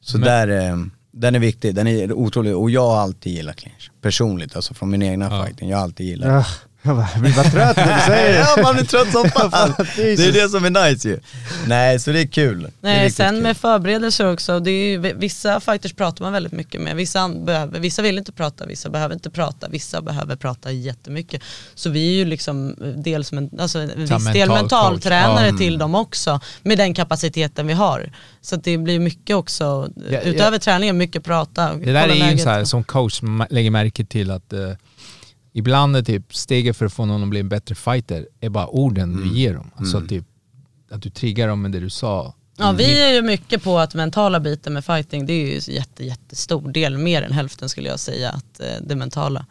S2: Så
S1: Men-
S2: där, eh, den är viktig, den är otrolig och jag har alltid gillat clinch. Personligt, alltså från min egna
S1: Ja.
S2: fighting. Jag har alltid gillat
S4: Ja, jag bara, blir bara trött när du säger det.
S2: Ja man blir trött som fan. Det är det som är nice ju. Nej så det är kul. är
S3: Nej,
S2: riktigt
S3: sen
S2: kul.
S3: med förberedelser också, det är ju, vissa fighters pratar man väldigt mycket med, vissa, behöver, vissa vill inte prata, vissa behöver inte prata, vissa behöver prata jättemycket. Så vi är ju liksom dels men, alltså, en viss
S1: mental
S3: del mentaltränare
S1: Ja.
S3: till dem också, med den kapaciteten vi har. Så att det blir mycket också,
S1: Ja,
S3: utöver
S1: ja.
S3: träningen, mycket prata.
S1: Det där är ju så här, som coach lägger märke till att eh, ibland är typ steget för att få någon att bli en bättre fighter är bara orden
S2: Mm.
S1: du ger dem. Alltså typ att du triggar dem med det du sa.
S3: Ja vi är ju mycket på att mentala biten med fighting, det är ju en jätte, jättestor del, mer än hälften skulle jag säga, att eh, det mentala.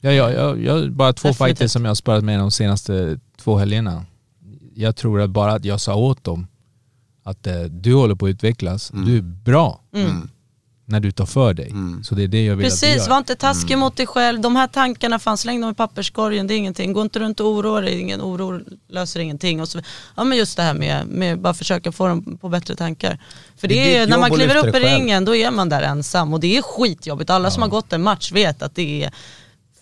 S1: Ja, ja, jag, jag, bara två
S3: Definitivt.
S1: fighter som jag har sparat med de senaste två helgerna. Jag tror att bara att jag sa åt dem att eh, du håller på att utvecklas, du är bra när du tar för dig. Så det är det jag vill att du
S3: Precis,
S1: gör.
S3: var inte taskig mot dig själv. De här tankarna fanns, släng dem i papperskorgen, det är ingenting. Gå inte runt och oroa dig, ingen oro löser ingenting. Och så, ja men just det här med, med bara försöka få dem på bättre tankar. För
S2: Det
S3: det
S2: är
S3: när man
S2: att
S3: kliver upp i ringen då är man där ensam och det är skitjobbigt. Alla som har gått en match vet att det är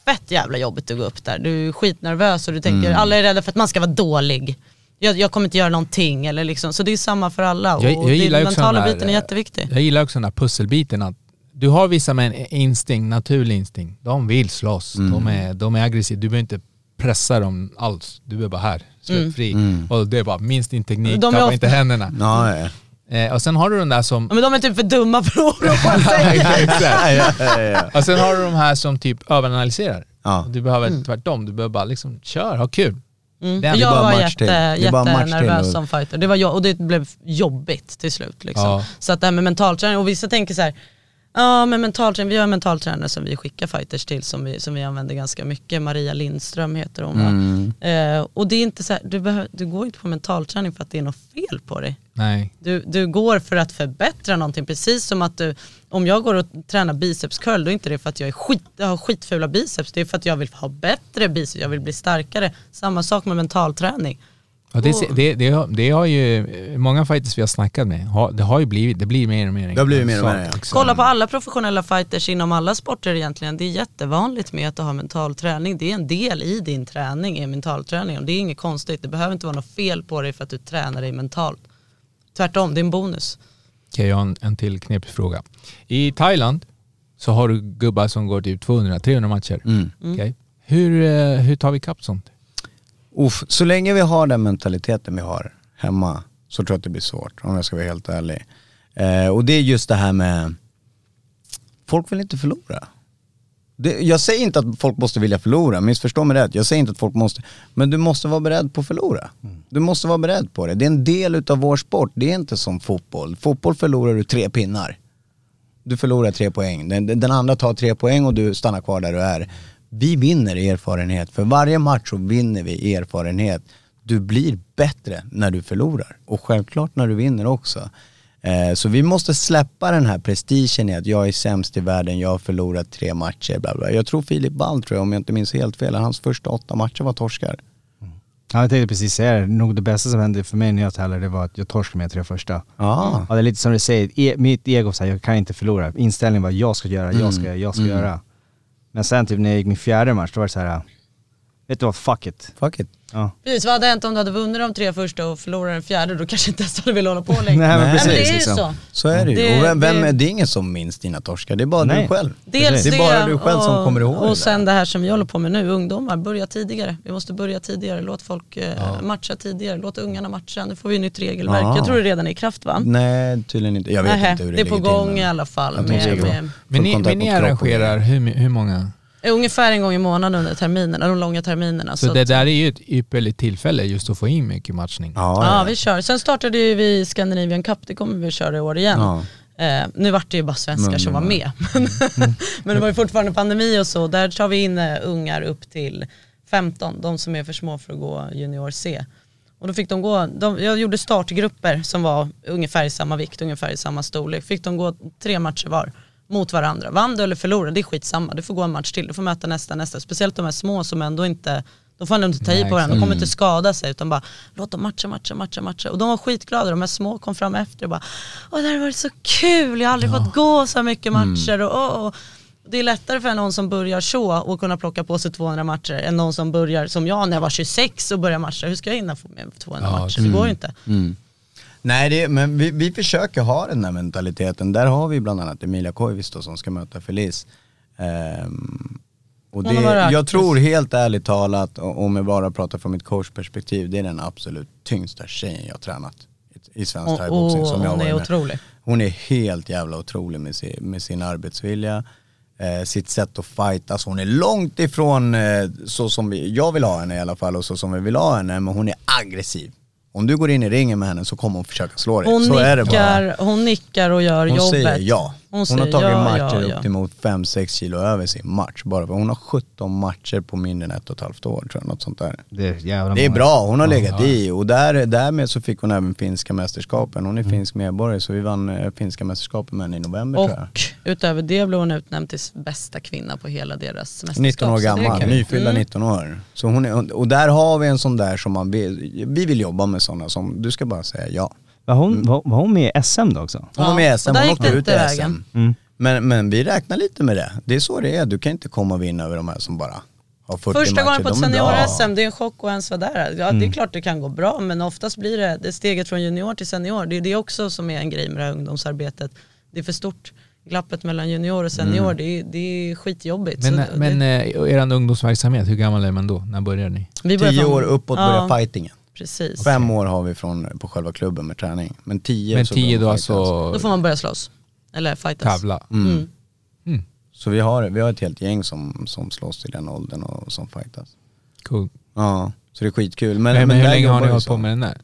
S3: fett jävla jobbigt att gå upp där. Du är skitnervös och du tänker,
S2: Mm.
S3: alla är rädda för att man ska vara dålig. Jag, jag kommer inte göra någonting eller liksom, så det är samma för alla.
S1: Jag- jag
S3: och
S1: gillar
S3: den mentala
S1: den där,
S3: biten är
S1: eh,
S3: jätteviktig.
S1: Jag gillar också den här pusselbiten att du har vissa med en instinkt, naturlig instinkt. De vill slåss,
S2: Mm.
S1: de, är, de är aggressiva. Du behöver inte pressa dem alls. Du är bara här, släpp
S3: Mm.
S1: fri.
S2: Mm.
S1: Och det är bara minst din teknik,
S3: De
S1: tappa
S3: ofta-
S1: inte händerna.
S2: Ja.
S1: Eh, och sen har du den där som...
S3: Ja, men de är typ för dumma för att oroa sig.
S2: Ja, ja.
S1: Och sen har du de här som typ överanalyserar.
S2: Ja.
S1: Du behöver tvärtom, du behöver bara liksom kör, ha kul.
S3: Mm.
S1: Det
S3: Jag var jätte, jättenervös som fighter. Det var jag, och det blev jobbigt till slut. Liksom.
S1: Ja.
S3: Så att det här med mentalträning, och vissa tänker så här, ja men mentalträning, vi har en mentaltränare som vi skickar fighters till som vi, som vi använder ganska mycket, Maria Lindström heter hon?
S2: Mm.
S3: Eh, och det är inte så här, du, du går inte på mentalträning för att det är något fel på dig.
S1: Nej.
S3: Du, du går för att förbättra någonting, precis som att du, om jag går och tränar biceps curl, då är inte det för att jag, är skit, jag har skitfula biceps, det är för att jag vill ha bättre biceps, jag vill bli starkare. Samma sak med mental träning.
S1: Ja, det, det, det, har, det har ju, många fighters vi har snackat med, har, det har ju blivit, det blir mer och mer
S2: Det har blivit mer och mer, ja.
S3: Kolla på alla professionella fighters inom alla sporter egentligen. Det är jättevanligt med att du har mental träning. Det är en del i din träning, är mental träning. Och Det är inget konstigt, det behöver inte vara något fel på dig för att du tränar dig mentalt. Tvärtom, det är en bonus.
S1: Okej, jag har en, en till knepig fråga. I Thailand så har du gubbar som går typ 200-300 matcher.
S2: Mm.
S1: Okej. Hur, eh, hur tar vi kapp sånt?
S2: Uff, så länge vi har den mentaliteten vi har hemma så tror jag att det blir svårt om jag ska vara helt ärlig. Eh, och det är just det här med, folk vill inte förlora. Det, jag säger inte att folk måste vilja förlora, missförstå mig rätt. Jag säger inte att folk måste, men du måste vara beredd på att förlora. Du måste vara beredd på det. Det är en del utav vår sport, det är inte som fotboll. Fotboll förlorar du tre pinnar. Du förlorar tre poäng. Den, den andra tar tre poäng och du stannar kvar där du är. Vi vinner erfarenhet. För varje match så vinner vi erfarenhet. Du blir bättre när du förlorar. Och självklart när du vinner också. Eh, så vi måste släppa den här prestigen i att jag är sämst i världen, jag har förlorat tre matcher. Bla bla. Jag tror Filip Ball, tror jag, om jag inte minns helt fel, hans första åtta matcher var torskar.
S4: Ja, jag tänkte precis säga det. Nog det bästa som hände för mig när jag tävlade det var att jag torskade med tre första.
S2: Ja.
S4: Ja, det är lite som du säger, e mitt ego säger jag kan inte förlora. Inställningen var jag ska göra, jag ska
S2: Mm.
S4: göra, jag ska
S2: Mm.
S4: göra. Men sen typ när jag gick min fjärde match, då var det så här. Vet du vad, fuck it.
S2: Fuck it.
S4: Ja.
S3: Precis, vad hade hänt om du hade vunnit de tre första och förlorat den fjärde? Då kanske inte ens hade velat hålla på längre.
S4: Nej, men
S2: Nej,
S4: precis.
S3: men det är ju
S4: liksom.
S3: så.
S2: Så är det ju.
S3: Det-
S2: och vem, vem
S3: det-
S2: är, det är ingen som minns dina torskar, det är bara
S4: Nej.
S2: du själv.
S3: Dels
S2: det är bara du själv som
S3: och,
S2: kommer ihåg det
S3: Och sen det här som vi håller på med nu, ungdomar, börja tidigare. Vi måste börja tidigare, låt folk eh, matcha tidigare, låt ungarna matcha. Nu får vi ett nytt regelverk.
S2: Ja.
S3: Jag tror det redan är i kraft va?
S2: Nej, tydligen inte. Jag vet
S3: Nähä,
S2: inte hur det,
S3: det är på
S2: till,
S3: gång
S2: men-
S3: i alla fall. Med,
S2: få
S3: med,
S1: Men ni, men ni arrangerar hur, hur många?
S3: Ungefär en gång i månaden under terminerna, de långa terminerna.
S1: Så
S3: så
S1: det där är ju ett ypperligt tillfälle just att få in mycket matchning.
S2: Ja,
S3: Ja, vi kör. Sen startade ju vi Scandinavian Cup, det kommer vi köra i år igen.
S2: Ja.
S3: Eh, nu vart det ju bara svenskar som var med. Men det var ju fortfarande pandemi och så. Där tar vi in eh, ungar upp till 15, de som är för små för att gå junior C. Och då fick de gå, de, jag gjorde startgrupper som var ungefär i samma vikt, ungefär i samma storlek. Fick de gå tre matcher var mot varandra. Vann du eller förlorade, det är skitsamma. Du får gå en match till, du får möta nästa, nästa. Speciellt de här små som ändå inte, de får ändå inte ta i på varandra, de kommer inte skada sig utan bara låt dem matcha, matcha, matcha, matcha. Och de var skitglada, de här små kom fram efter och bara Åh det här har varit så kul, jag har aldrig fått gå så mycket matcher. Och, åh, åh. Det är lättare för någon som börjar så och kunna plocka på sig 200 matcher än någon som börjar som jag när jag var 26 och började matcha. Hur ska jag hinna få med 200
S1: Ja,
S3: matcher? Det går ju inte.
S2: Mm. Nej, det, men vi, vi försöker ha den där mentaliteten. Där har vi bland annat Emilia Koivisto som ska möta Felice. Ehm, och det, jag tror helt ärligt talat, om jag bara pratar från mitt coachperspektiv, det är den absolut tyngsta tjejen jag har tränat i, svensk
S3: Och,
S2: thaiboxning
S3: och
S2: som jag
S3: hon är
S2: med.
S3: otrolig.
S2: Hon är helt jävla otrolig med sin, med sin arbetsvilja, eh, sitt sätt att fightas. Hon är långt ifrån eh, så som vi, jag vill ha henne i alla fall och så som vi vill ha henne, men hon är aggressiv. Om du går in i ringen med henne så kommer hon försöka slå dig.
S3: Hon
S2: så
S3: nickar, hon nickar och gör
S2: Hon
S3: jobbet.
S2: säger ja. Hon,
S3: säger
S2: har tagit
S3: ja,
S2: matcher
S3: ja, ja.
S2: upp till mot 5-6 kilo över sin match. Bara för hon har 17 matcher på mindre än ett och ett halvt år tror jag, något sånt där.
S4: Det är
S2: Det är bra, hon har legat i och där, därmed så fick hon även finska mästerskapen. Hon är
S3: Mm.
S2: finsk medborgare så vi vann eh, finska mästerskapen med henne i november tror jag.
S3: Och utöver det blev hon utnämnd till bästa kvinna på hela deras mästerskap.
S2: 19 år gammal, nyfyllda
S3: Mm.
S2: 19 år. Så hon är, och där har vi en sån där som man vill, vi vill jobba med sådana som, du ska bara säga ja.
S4: Var hon, var, var hon med i SM då också?
S2: Hon var med i SM, hon åkte ut i
S3: vägen.
S2: SM.
S4: Mm.
S2: Men, men vi räknar lite med det. Det är så det är, du kan inte komma och vinna över de här som bara har 40
S3: Första gången
S2: matcher.
S3: på ett senior-SM, det är en chock att ens vara där. Ja,
S2: Mm.
S3: Det är klart det kan gå bra men oftast blir det, det steget från junior till senior, det är det också som är en grej med det här ungdomsarbetet. Det är för stort. Glappet mellan junior och senior,
S2: Mm.
S3: det, är, det är skitjobbigt.
S1: Men,
S3: Så
S1: men
S3: det,
S1: eh, er ungdomsverksamhet, hur gammal är man då? När börjar ni?
S3: vi börjar
S2: 10
S3: från-
S2: år uppåt
S3: ja,
S2: börjar fightingen.
S3: Precis.
S2: Fem år har vi från, på själva klubben med träning. Men 10
S1: Men
S2: så
S1: tio då alltså
S3: Då får man börja slåss. Eller fightas.
S1: tävla?
S2: Mm.
S3: Mm.
S1: Mm.
S2: Så vi har, vi har ett helt gäng som, som slåss i den åldern och som fightas.
S1: Cool.
S2: Ja, så det är skitkul. Men,
S1: Men, men, hur länge har ni hållit på med den där?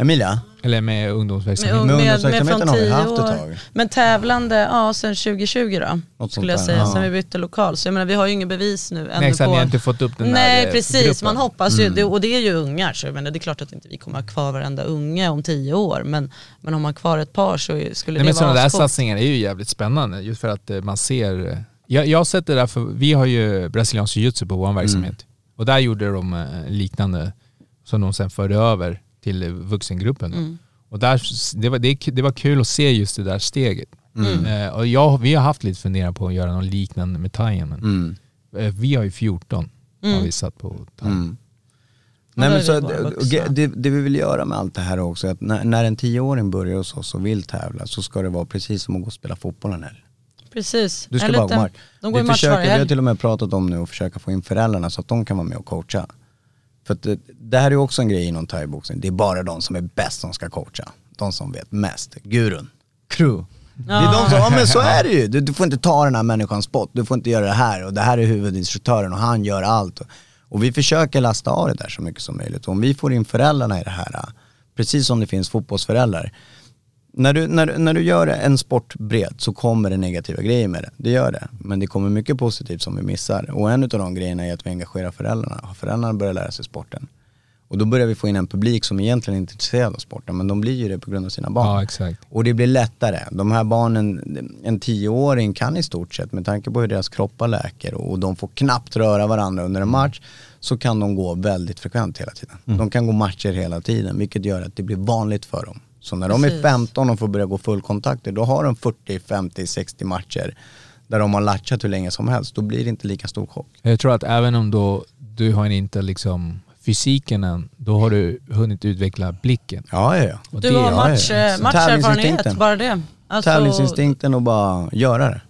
S2: Emilia?
S1: Eller med
S3: Med,
S1: ungdomsverksamhet.
S2: Med
S3: med, med,
S2: ungdomsverksamheten har vi
S3: 10
S2: haft ett tag.
S3: Men tävlande, ja sen 2020 då.
S2: Något
S3: skulle jag
S2: där,
S3: säga,
S2: ja.
S3: sen vi bytte lokal. Så jag menar vi har ju ingen bevis nu ännu
S1: Nej exakt,
S3: på...
S1: ni har inte fått upp den
S3: Nej
S1: där eh,
S3: precis,
S1: gruppen.
S3: man hoppas ju,
S2: Mm.
S3: det, och det är ju ungar så jag menar, det är klart att inte vi kommer ha kvar varenda unge om tio år men, men om man har kvar ett par så skulle
S1: Nej, men
S3: det
S1: sådana
S3: vara
S1: där
S3: ascoolt.
S1: satsningar är ju jävligt spännande just för att eh, man ser... Jag, jag har sett det där för vi har ju brasiliansk jiu-jitsu på vår verksamhet. Och där gjorde de eh, liknande som de sen förde över till vuxengruppen.
S3: Mm.
S1: Och där, det, var, det, det var kul att se just det där steget. Eh, och jag, vi har haft lite funderingar på att göra något liknande med thaien. Men
S2: Mm.
S1: eh, vi har ju 14 har vi satt på thaien.
S2: Mm. Nej, men
S3: det
S2: så, det, det, det vi vill göra med allt det här också, är att när, när en tioåring börjar hos oss och vill tävla så ska det vara precis som att gå och spela fotboll en helg.
S3: Precis.
S2: Du ska bara gå match.
S3: De går
S2: vi,
S3: match
S2: försöker,
S3: varje
S2: vi har till och med pratat om nu att försöka få in föräldrarna så att de kan vara med och coacha. För det, det här är ju också en grej inom thaiboxning, det är bara de som är bäst som ska coacha. De som vet mest, gurun, crew. Det är de som, ja men så är det ju. Du, du får inte ta den här människans spot, du får inte göra det här och det här är huvudinstruktören och han gör allt. Och vi försöker lasta av det där så mycket som möjligt. Och om vi får in föräldrarna i det här, precis som det finns fotbollsföräldrar, när du, när, när du gör en sport bred så kommer det negativa grejer med det. Det gör det. Men det kommer mycket positivt som vi missar. Och en av de grejerna är att vi engagerar föräldrarna. Föräldrarna börjar lära sig sporten. Och då börjar vi få in en publik som egentligen inte är intresserad av sporten. Men de blir ju det på grund av sina barn.
S1: Ja exakt.
S2: Och det blir lättare. De här barnen, en tioåring kan i stort sett med tanke på hur deras kroppar läker och de får knappt röra varandra under en match så kan de gå väldigt frekvent hela tiden. De kan gå matcher hela tiden vilket gör att det blir vanligt för dem. Så när de är
S3: Precis.
S2: 15 och får börja gå fullkontakter då har de 40, 50, 60 matcher där de har latchat hur länge som helst. Då blir det inte lika stor chock.
S1: Jag tror att även om då du har inte liksom fysiken än, då har du hunnit utveckla blicken.
S2: Ja, ja, ja.
S1: Och
S3: Du
S1: det-
S3: har
S2: ja,
S3: match,
S2: ja. Så
S3: matcherfarenhet,
S2: tävlingsinstinkten.
S3: bara det. Alltså,
S2: Tävlingsinstinkten och bara göra det.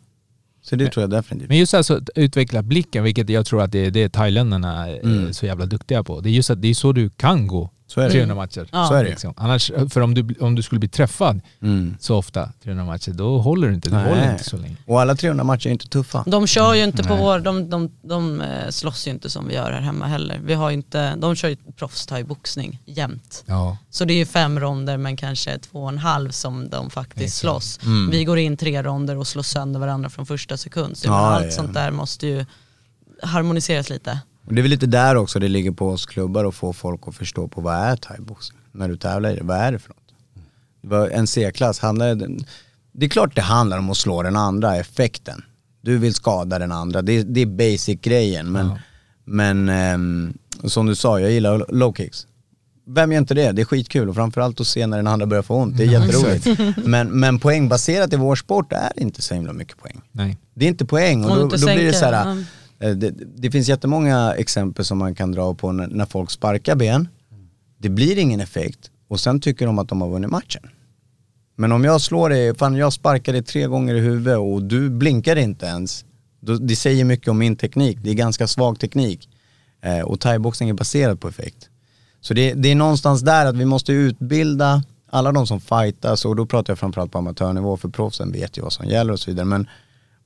S2: Så det tror jag definitivt.
S1: Men just alltså att utveckla blicken, vilket jag tror att det är det thailändarna är
S2: Mm.
S1: så jävla duktiga på. Det är just att det är så du kan gå
S2: Så är det.
S1: 300 matcher.
S3: Ja.
S2: Så är det.
S1: Liksom. Annars, för om du, om du skulle bli träffad
S2: Mm.
S1: så ofta, 300 matcher, då håller du inte. Du
S2: Nej.
S1: håller inte så länge.
S2: Och alla 300 matcher är inte tuffa.
S3: De kör ju inte på
S1: Nej.
S3: vår, de, de, de eh, slåss ju inte som vi gör här hemma heller. Vi har inte, de kör ju proffs boxning jämt.
S1: Ja.
S3: Så det är ju fem ronder men kanske två och en halv som de faktiskt
S1: Exakt.
S3: slåss.
S2: Mm.
S3: Vi går in tre ronder och slår sönder varandra från första sekund. Så
S2: Ja,
S3: allt
S2: ja.
S3: sånt där måste ju harmoniseras lite.
S2: Och det är väl lite där också det ligger på oss klubbar att få folk att förstå på vad är thaiboxning? När du tävlar i det, vad är det för något? En C-klass, handlar det, det är klart det handlar om att slå den andra, effekten. Du vill skada den andra, det, är- det är basic-grejen. Men,
S1: Ja.
S2: men ehm, som du sa, jag gillar low kicks. Vem gör inte det? Det är skitkul och framförallt att se när den andra börjar få ont, det är jätteroligt. men, men poängbaserat i vår sport är inte så himla mycket poäng.
S1: Nej.
S2: Det är inte poäng och då, då blir det så här. Eh, det, det finns jättemånga exempel som man kan dra på när, när folk sparkar ben. Det blir ingen effekt och sen tycker de att de har vunnit matchen. Men om jag slår dig, fan jag sparkar dig tre gånger i huvudet och du blinkar inte ens. Då, det säger mycket om min teknik, det är ganska svag teknik. Eh, och thaiboxning är baserad på effekt. Så det, det är någonstans där att vi måste utbilda alla de som fightas och då pratar jag framförallt på amatörnivå för proffsen vet ju vad som gäller och så vidare. Men,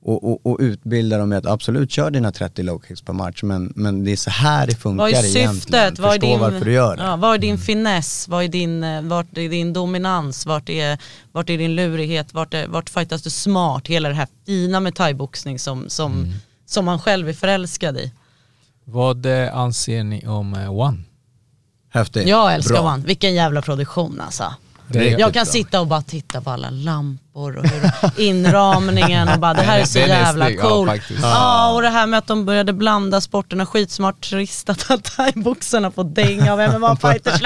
S2: och, och, och utbilda dem med att absolut kör dina 30 low kicks per match men, men det är så här det funkar
S3: Vad är
S2: egentligen.
S3: syftet? Vad är
S2: Förstå
S3: din,
S2: varför du gör det.
S3: Ja, vad är din finess? Vad är din, eh, vart är din dominans? Vart är, vart är din lurighet? Vart, är, vart fightas du smart? Hela det här fina med thaiboxning som, som,
S2: Mm.
S3: som man själv är förälskad i.
S1: Vad eh, anser ni om eh, One?
S2: Häftigt.
S3: Jag älskar
S2: Bra.
S3: One, vilken jävla produktion alltså. Jag kan
S1: bra.
S3: sitta och bara titta på alla lampor och hur inramningen och bara det här är så jävla
S1: ja,
S3: coolt.
S1: faktiskt.
S3: Ja, och det här med att de började blanda sporterna, skitsmart trist att thaiboxarna får dänga av MMA-fighters.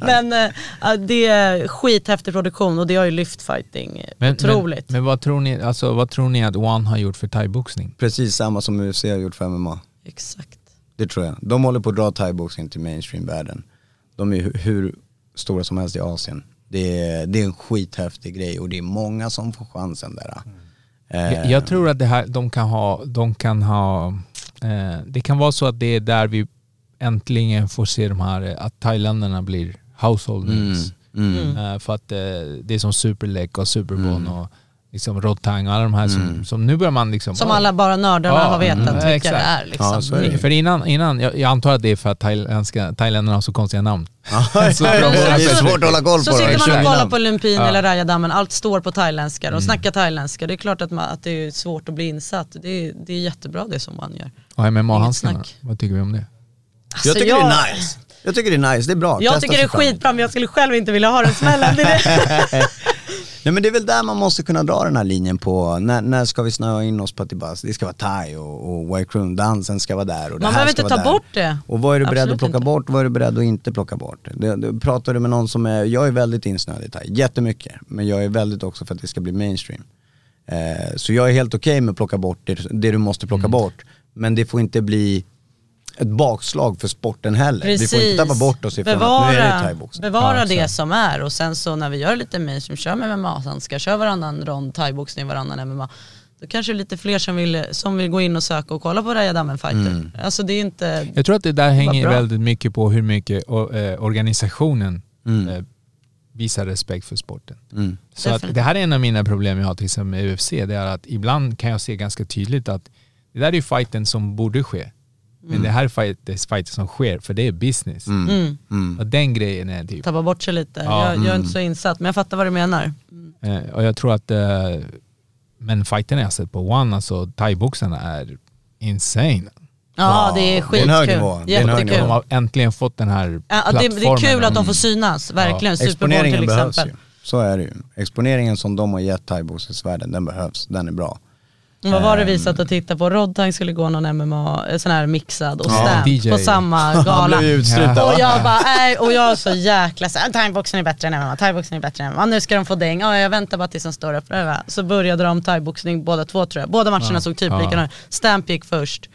S3: Men äh, det är skithäftig produktion och det har ju lyft fighting
S1: Men,
S3: otroligt.
S1: Men, men vad, tror ni, alltså, vad tror ni att One har gjort för thaiboxning?
S2: Precis samma som UFC har gjort för MMA.
S3: Exakt.
S2: Det tror jag. De håller på att dra thaiboxning till mainstream-världen. De är hu- hur stora som helst i Asien. Det är, det är en skithäftig grej och det är många som får chansen där. Eh,
S1: Jag, jag tror att det här, de kan ha, de kan ha eh, det kan vara så att det är där vi äntligen får se de här, eh, att thailändarna blir household names.
S2: Mm, mm.
S1: Eh, för att eh, det är som Superlek och Superbon och liksom Rod Tang och alla de här som, som nu börjar man liksom...
S3: Som alla bara nördarna
S1: Ja,
S3: har vetat
S1: mm,
S3: vilka
S1: exakt.
S3: det är. Liksom.
S2: Ja, så är det.
S1: För innan, innan jag, jag antar att det är för att thailändarna har så konstiga namn.
S2: det är svårt att hålla koll
S3: Så
S2: på
S3: sitter
S2: dem.
S3: man och kollar på Lumpin
S1: Ja.
S3: eller Rajadammen, allt står på thailändska.
S2: Mm.
S3: De snackar thailändska. Det är klart att, man, att det är svårt att bli insatt. Det är, det är jättebra det som man gör.
S1: Och MMA-handskarna, vad tycker vi om det?
S3: Alltså,
S2: Jag tycker det är nice. Jag tycker det är nice, det är bra.
S3: Jag
S2: Testa
S3: tycker det är skitbra men jag skulle själv inte vilja ha den smällen.
S2: Nej men det är väl där man måste kunna dra den här linjen på, när, när ska vi snöa in oss på att det, bara, det ska vara thai och, och white room dansen ska vara där och det
S3: Man behöver inte ta
S2: där.
S3: bort det.
S2: Och vad är du beredd
S3: Absolut
S2: att plocka
S3: inte.
S2: bort, vad är du beredd att inte plocka bort? Det, det, pratar du med någon som är, jag är väldigt insnöad i thai, jättemycket, men jag är väldigt också för att det ska bli mainstream. Eh, så jag är helt okej med att plocka bort det, det du måste plocka bort, men det får inte bli ett bakslag för sporten heller. Vi får inte tappa bort oss ifrån att nu är det
S3: Bevara,
S2: thaiboxning.
S3: bevara
S1: Ja,
S3: det som är och sen så när vi gör lite mainstream, kör med MMA-handskar, kör varannan rond thaiboxning, varannan MMA. Då kanske det är lite fler som vill, som vill gå in och söka och kolla på Rajadammen fighter.
S2: Mm.
S3: Alltså det är inte,
S1: Jag tror att det där hänger
S3: bra.
S1: väldigt mycket på hur mycket eh, organisationen
S2: Mm.
S1: eh, visar respekt för sporten.
S2: Mm.
S1: Så att det här är en av mina problem jag har till exempel med UFC. Det är att ibland kan jag se ganska tydligt att det där är ju fighten som borde ske. Men det här är fight, det är fighten som sker för det är business.
S3: mm,
S2: Mm.
S1: Och den grejen är typ...
S3: tappa bort sig lite.
S1: Ja,
S3: jag, jag är inte så insatt men jag fattar vad du menar.
S1: Eh, och jag tror att... Eh, men fighterna jag sett på One, alltså thaiboxarna är insane.
S3: Ja, det är
S2: det är
S3: skitkul.
S2: nivå. Det är en hög
S3: Jättekul.
S1: De har äntligen fått den här
S3: Ja, det, det är
S1: plattformen.
S3: kul att de får synas, verkligen. Super Bowl
S2: Exponeringen
S3: till
S2: behövs
S3: exempel.
S2: ju. Så är det ju. Exponeringen som de har gett thaiboxningsvärlden, den behövs. Den är bra.
S3: Vad var det
S2: Ehm.
S3: vi satt och tittade på? Rodtang skulle gå någon MMA, eh, sån här mixad och
S2: Ja,
S3: stamp
S1: DJ.
S3: på samma gala. Och jag bara, nej, och jag så jäkla såhär, thaiboxning är bättre än MMA, thaiboxning är bättre än MMA, nu ska de få däng, ja, jag väntar bara tills de står upp. Så började de thaiboxning båda två tror jag, båda matcherna
S1: Ja,
S3: såg typ
S1: ja.
S3: likadana ut. Stamp gick först.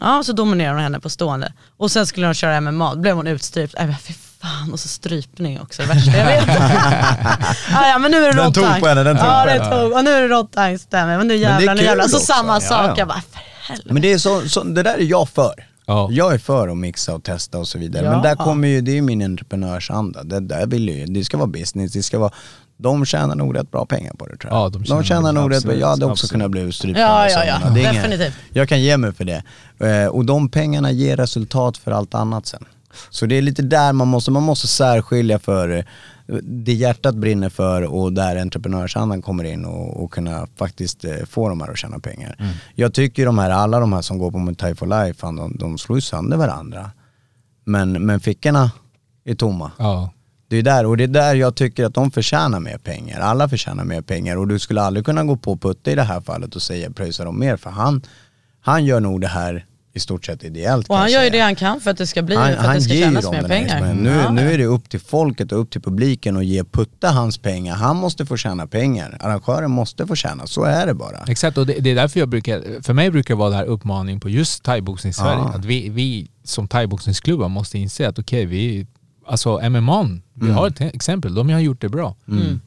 S3: Ja, så dominerade de henne på stående. Och sen skulle de köra MMA, då blev hon utstrypt. Fy fan, och så strypning också, det värsta jag vet. ja, ja men nu är det
S2: Den tog på henne, den tog
S3: ja,
S2: på
S3: det
S2: henne.
S3: tog. Och nu är det Rodtang, stämmer. Men nu jävlar, nu
S2: kul
S3: jävlar. Så
S2: också.
S3: samma
S2: Ja,
S3: sak,
S2: ja.
S3: jag bara, för helvete.
S2: Men det, är så, så, det där är jag för.
S1: Ja.
S2: Jag är för att mixa och testa och så vidare.
S3: Ja.
S2: Men där kommer ju, det är ju min entreprenörsanda. Det, där vill ju, det ska vara business, det ska vara, de tjänar nog rätt bra pengar på det tror jag.
S1: Ja, de tjänar
S2: tjänar nog rätt bra. Jag hade också
S4: absolut.
S2: kunnat bli utstrypt.
S3: Ja,
S2: de
S3: ja, ja. Definitivt.
S2: Jag kan ge mig för det. Eh, och de pengarna ger resultat för allt annat sen. Så det är lite där man måste, man måste särskilja för eh, det hjärtat brinner för och där entreprenörsandan kommer in och, och kunna faktiskt eh, få de här att tjäna pengar.
S1: Mm.
S2: Jag tycker de här, alla de här som går på Muay for Life, fan, de, de slår ju sönder varandra. Men, men fickorna är tomma.
S1: Ja.
S2: Det är där, och det är där jag tycker att de förtjänar mer pengar. Alla förtjänar mer pengar och du skulle aldrig kunna gå på Putte i det här fallet och säga pröjsa dem mer för han, han gör nog det här i stort sett ideellt.
S3: Och han gör ju det han kan för att det ska bli,
S2: Han,
S3: för att
S2: han
S3: det ska
S2: ger ju
S3: tjänas mer
S2: den
S3: pengar.
S2: exponeringen. Nu,
S3: Ja,
S2: nu är det upp till folket och upp till publiken att ge Putte hans pengar. Han måste få tjäna pengar. Arrangören måste få tjäna, så är det bara.
S1: Exakt, och det, det är därför jag brukar, för mig brukar det vara det här uppmaning på just thaiboxning i Sverige.
S2: Ja.
S1: Att vi, vi som thaiboxningsklubbar måste inse att okej, vi, alltså MMA, vi har ett exempel, de har gjort det bra.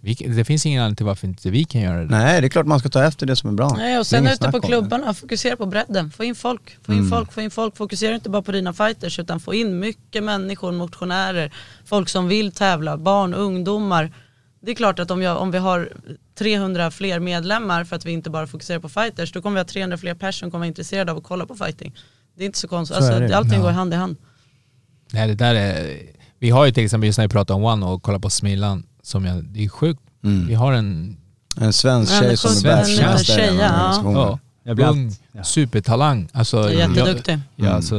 S1: Vi, det finns ingen anledning till varför inte vi kan göra det.
S2: Nej, det är klart man ska ta efter det som är bra.
S3: Nej, och
S2: Det är
S3: sen ute på klubbarna, fokusera på bredden. Få in folk, få in folk, få in folk. Fokusera inte bara på dina fighters utan få in mycket människor, motionärer, folk som vill tävla, barn, ungdomar. Det är klart att om, jag, om vi har 300 fler medlemmar för att vi inte bara fokuserar på fighters, då kommer vi ha 300 fler personer som kommer vara intresserade av att kolla på fighting. Det är inte så konstigt,
S2: Så
S3: alltså, allting
S1: Ja.
S3: går hand i hand.
S1: Nej, det där är, vi har ju till exempel just när vi pratar om One och kollar på Smillan, som jag, det är sjukt.
S2: Mm.
S1: Vi har en
S2: En svensk
S3: En
S2: tjej som är
S3: svensk
S2: världsmästare den
S3: ja.
S4: Jag blir
S1: ung
S4: ja.
S1: supertalang. Alltså,
S3: Jätteduktig.
S1: Jag, ja, alltså,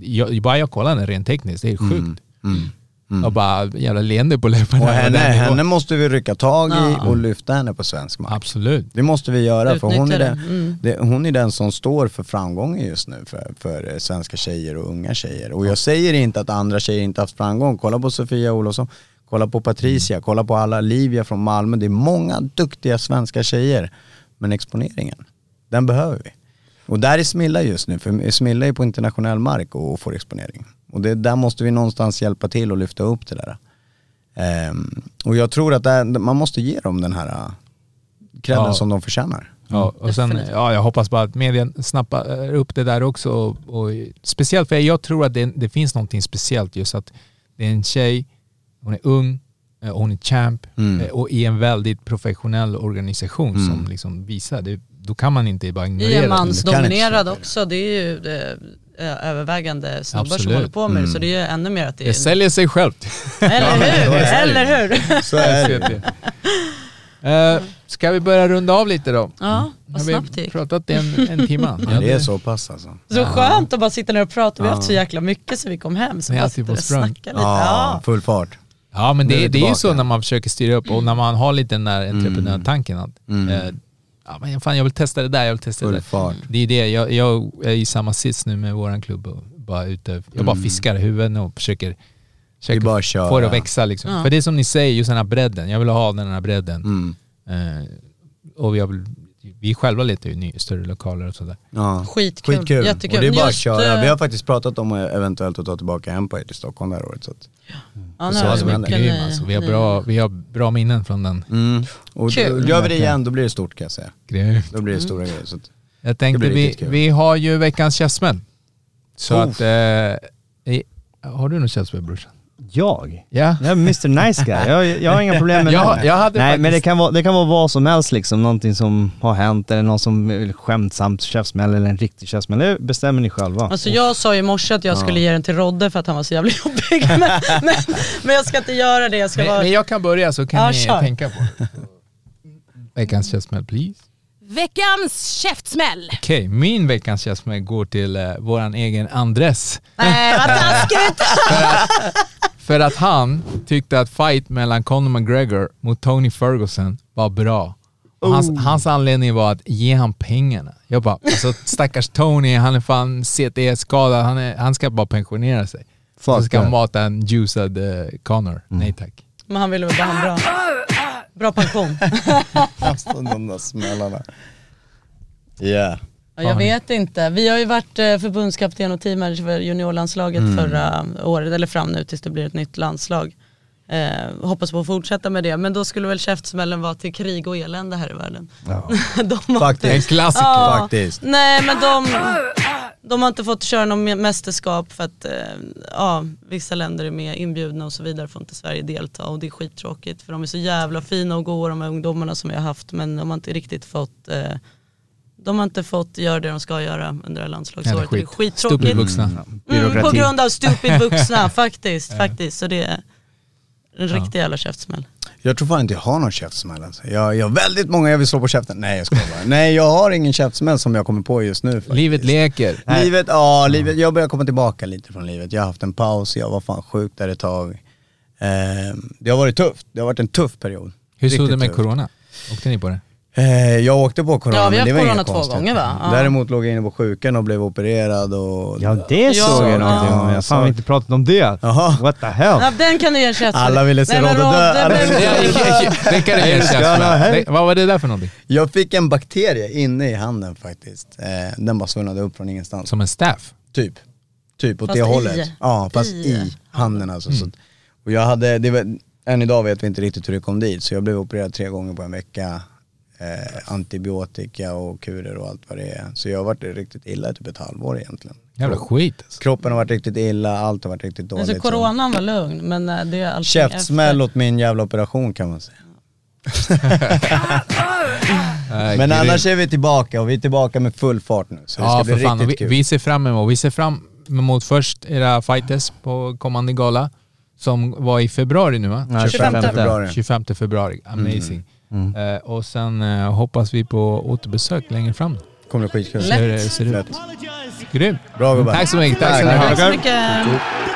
S1: jag, bara jag kollar henne rent tekniskt, det är sjukt.
S2: Mm. Mm. Mm.
S1: Och bara jävla leende på läpparna.
S2: Och henne, henne måste vi rycka tag i
S3: Ja.
S2: och lyfta henne på svensk mark.
S1: Absolut.
S2: Det måste vi göra för hon är, den,
S3: Mm.
S2: det, hon är den som står för framgången just nu för, för eh, svenska tjejer och unga tjejer. Och jag säger inte att andra tjejer inte haft framgång. Kolla på Sofia Olofsson, kolla på Patricia, kolla på alla Livia från Malmö. Det är många duktiga svenska tjejer. Men exponeringen, den behöver vi. Och där är Smilla just nu, för Smilla är på internationell mark och, och får exponering. Och det, där måste vi någonstans hjälpa till och lyfta upp det där. Ehm, och jag tror att där, man måste ge dem den här credden
S1: Ja.
S2: som de förtjänar.
S1: Ja, och sen, ja, jag hoppas bara att medien snappar upp det där också. Och, och, speciellt för jag tror att det, det finns någonting speciellt just att det är en tjej, hon är ung, och hon är champ
S2: Mm.
S1: och i en väldigt professionell organisation
S2: Mm.
S1: som liksom visar det. Då kan man inte bara
S3: I
S1: ignorera
S3: en
S1: det.
S3: mansdominerad också, det är ju det, övervägande snubbar som håller på med det,
S2: Mm.
S3: så det är ju ännu mer att det
S1: Det
S3: är...
S1: säljer sig självt.
S3: Eller hur?
S2: det.
S3: Eller hur?
S2: Så är det.
S1: Uh, ska vi börja runda av lite då?
S3: Ja, vad
S1: Har
S3: snabbt det
S1: vi
S3: gick.
S1: pratat i en, en timme?
S2: Ja, det är så pass alltså.
S3: Så skönt att bara sitta ner och prata, vi har haft så jäkla mycket så vi kom hem så bara
S1: på
S3: och snackar lite.
S2: Ja, full fart.
S1: Ja men det,
S2: vi
S1: det är ju så när man försöker styra upp och när man har lite den där entreprenörtanken att
S2: Mm.
S1: Ja, men fan, jag vill testa det där, jag vill testa det
S2: Full
S1: där.
S2: fart.
S1: Det är det, jag, jag är i samma sits nu med våran klubb och bara ute, jag bara fiskar i huvudet och försöker, försöker
S2: Mm.
S1: få det att växa liksom.
S3: Ja.
S1: För det är som ni säger, just den här bredden, jag vill ha den här bredden.
S2: Mm.
S1: Eh, och vi, har, väl- vi själva letar ju ny, större lokaler och sådär.
S2: Ja.
S3: Skitkul.
S2: Skitkul.
S3: Jättekul.
S2: Och det är bara att
S3: Just,
S2: köra. Vi har faktiskt pratat om att eventuellt att ta tillbaka Empire till Stockholm det här året. Så att,
S3: Ja, nu
S2: Så händer.
S3: mycket
S1: Grym, alltså. vi, har bra, vi har bra minnen från den.
S2: mm. Och
S3: Kul.
S2: då, gör vi det igen då blir det stort kan jag säga.
S1: Grym.
S2: Då blir det stora grejer. Så att,
S1: Jag tänkte,
S2: blir
S1: vi, vi har ju veckans käftsmäll. Så
S2: Oh.
S1: att, eh, har du någon käftsmäll brorsan?
S4: Jag?
S1: Ja.
S4: Jag är Mr Nice Guy. Jag, jag har inga problem med
S1: Jag-
S4: det.
S1: jag hade
S4: Nej
S1: faktiskt-
S4: men det kan, vara, det kan vara vad som helst liksom. Någonting som har hänt eller någon som är skämtsamt käftsmäll eller en riktig käftsmäll. Det bestämmer ni själva.
S3: Alltså jag sa i morse att jag skulle ge den till Rodde för att han var så jävla jobbig. Men, men, men jag ska inte göra det, jag ska
S1: Men,
S3: vara...
S1: men jag kan börja så kan
S3: Ja,
S1: ni
S3: kör.
S1: tänka på det. Veckans käftsmäll please.
S5: Veckans käftsmäll.
S1: Okej, min veckans käftsmäll går till eh, våran egen Andres.
S3: Nej vad taskigt!
S1: För att han tyckte att fight mellan Conor McGregor mot Tony Ferguson var bra. Och hans,
S2: Oh.
S1: hans anledning var att ge han pengarna. Jag bara, alltså stackars Tony, han är fan CTE-skadad, han, är, han ska bara pensionera sig. Så
S4: Fuck
S1: ska han mata en juicad uh, Conor. Nej tack.
S3: Men han ville väl bara ha en bra, bra pension.
S2: Alltså de där smällarna. Yeah.
S3: Ja, jag vet inte. Vi har ju varit eh, förbundskapten och teammanager för juniorlandslaget
S2: Mm.
S3: förra året, eller fram nu tills det blir ett nytt landslag. Eh, hoppas på att fortsätta med det, men då skulle väl käftsmällen vara till krig och elände här i världen. de har
S2: Faktiskt.
S1: En klassiker.
S3: Ja.
S2: Faktiskt.
S3: Nej men de, de har inte fått köra någon mästerskap för att eh, ja, vissa länder är med inbjudna och så vidare får inte Sverige delta och det är skittråkigt för de är så jävla fina och goa de här ungdomarna som vi har haft men de har inte riktigt fått eh, de har inte fått göra det de ska göra under det här landslagsåret. Det är
S1: skit.
S3: skittråkigt.
S1: Stupid vuxna.
S3: Mm, på grund av stupid vuxna faktiskt. faktiskt. Så det är en riktig jävla käftsmäll.
S2: Jag tror fan inte jag har någon käftsmäll alltså. jag, jag har väldigt många jag vill slå på käften. Nej jag skojar bara. Nej jag har ingen käftsmäll som jag kommer på just nu faktiskt.
S1: Livet leker.
S2: Livet, ja, livet, jag börjar komma tillbaka lite från livet. Jag har haft en paus, jag var fan sjuk där ett tag. Eh, det har varit tufft, det har varit en tuff period.
S1: Hur såg det med
S2: tufft.
S1: corona? Åkte ni på det?
S2: Eh, jag åkte på corona
S3: Ja, vi har
S2: men det var
S3: corona två
S2: konstigt.
S3: gånger, va? Ja.
S2: Däremot låg jag inne på sjukan och blev opererad och...
S4: Ja det
S3: Ja,
S4: såg jag
S3: ja.
S4: någonting om. Jag har inte pratat om det.
S2: Jaha.
S4: What the hell?
S3: Ja, den kan du ge en.
S2: Alla ville se Rodde dö.
S1: Det kan du ge en Vad var det där för någonting?
S2: Jag fick en bakterie inne i handen faktiskt. Eh, den bara svullnade upp från ingenstans.
S1: Som en staff?
S2: Typ. Typ åt
S3: Fast
S2: det
S3: i.
S2: hållet. Ja, fast
S3: I.
S2: i, handen alltså. Så, att- och jag hade, det var, än idag vet vi inte riktigt hur det kom dit, så jag blev opererad tre gånger på en vecka. Eh, antibiotika och kurer och allt vad det är. Så jag har varit riktigt illa i typ ett halvår egentligen.
S1: Jävla skit alltså.
S2: Kroppen har varit riktigt illa, allt har varit riktigt dåligt.
S3: Alltså coronan var lugn men eh, det är allting
S2: Käftsmäll
S3: efter.
S2: åt min jävla operation kan man säga. Men annars är vi tillbaka och vi är tillbaka med full fart nu. Så det ska
S1: Ja
S2: bli
S1: för fan,
S2: riktigt
S1: vi,
S2: kul.
S1: vi ser fram emot, vi ser fram emot först era fighters på kommande gala som var i februari nu va?
S4: Ja,
S2: 25
S3: 25
S2: februari.
S1: 25 februari, amazing.
S4: Mm.
S1: Eh, och sen eh, hoppas vi på återbesök längre fram.
S2: Kommer bli skitkul.
S1: Ser, ser ut.
S2: Lätt.
S1: Grymt.
S2: Bra gubbar.
S1: Tack så mycket, tack
S2: Tack.
S1: ha.
S3: Tack så mycket.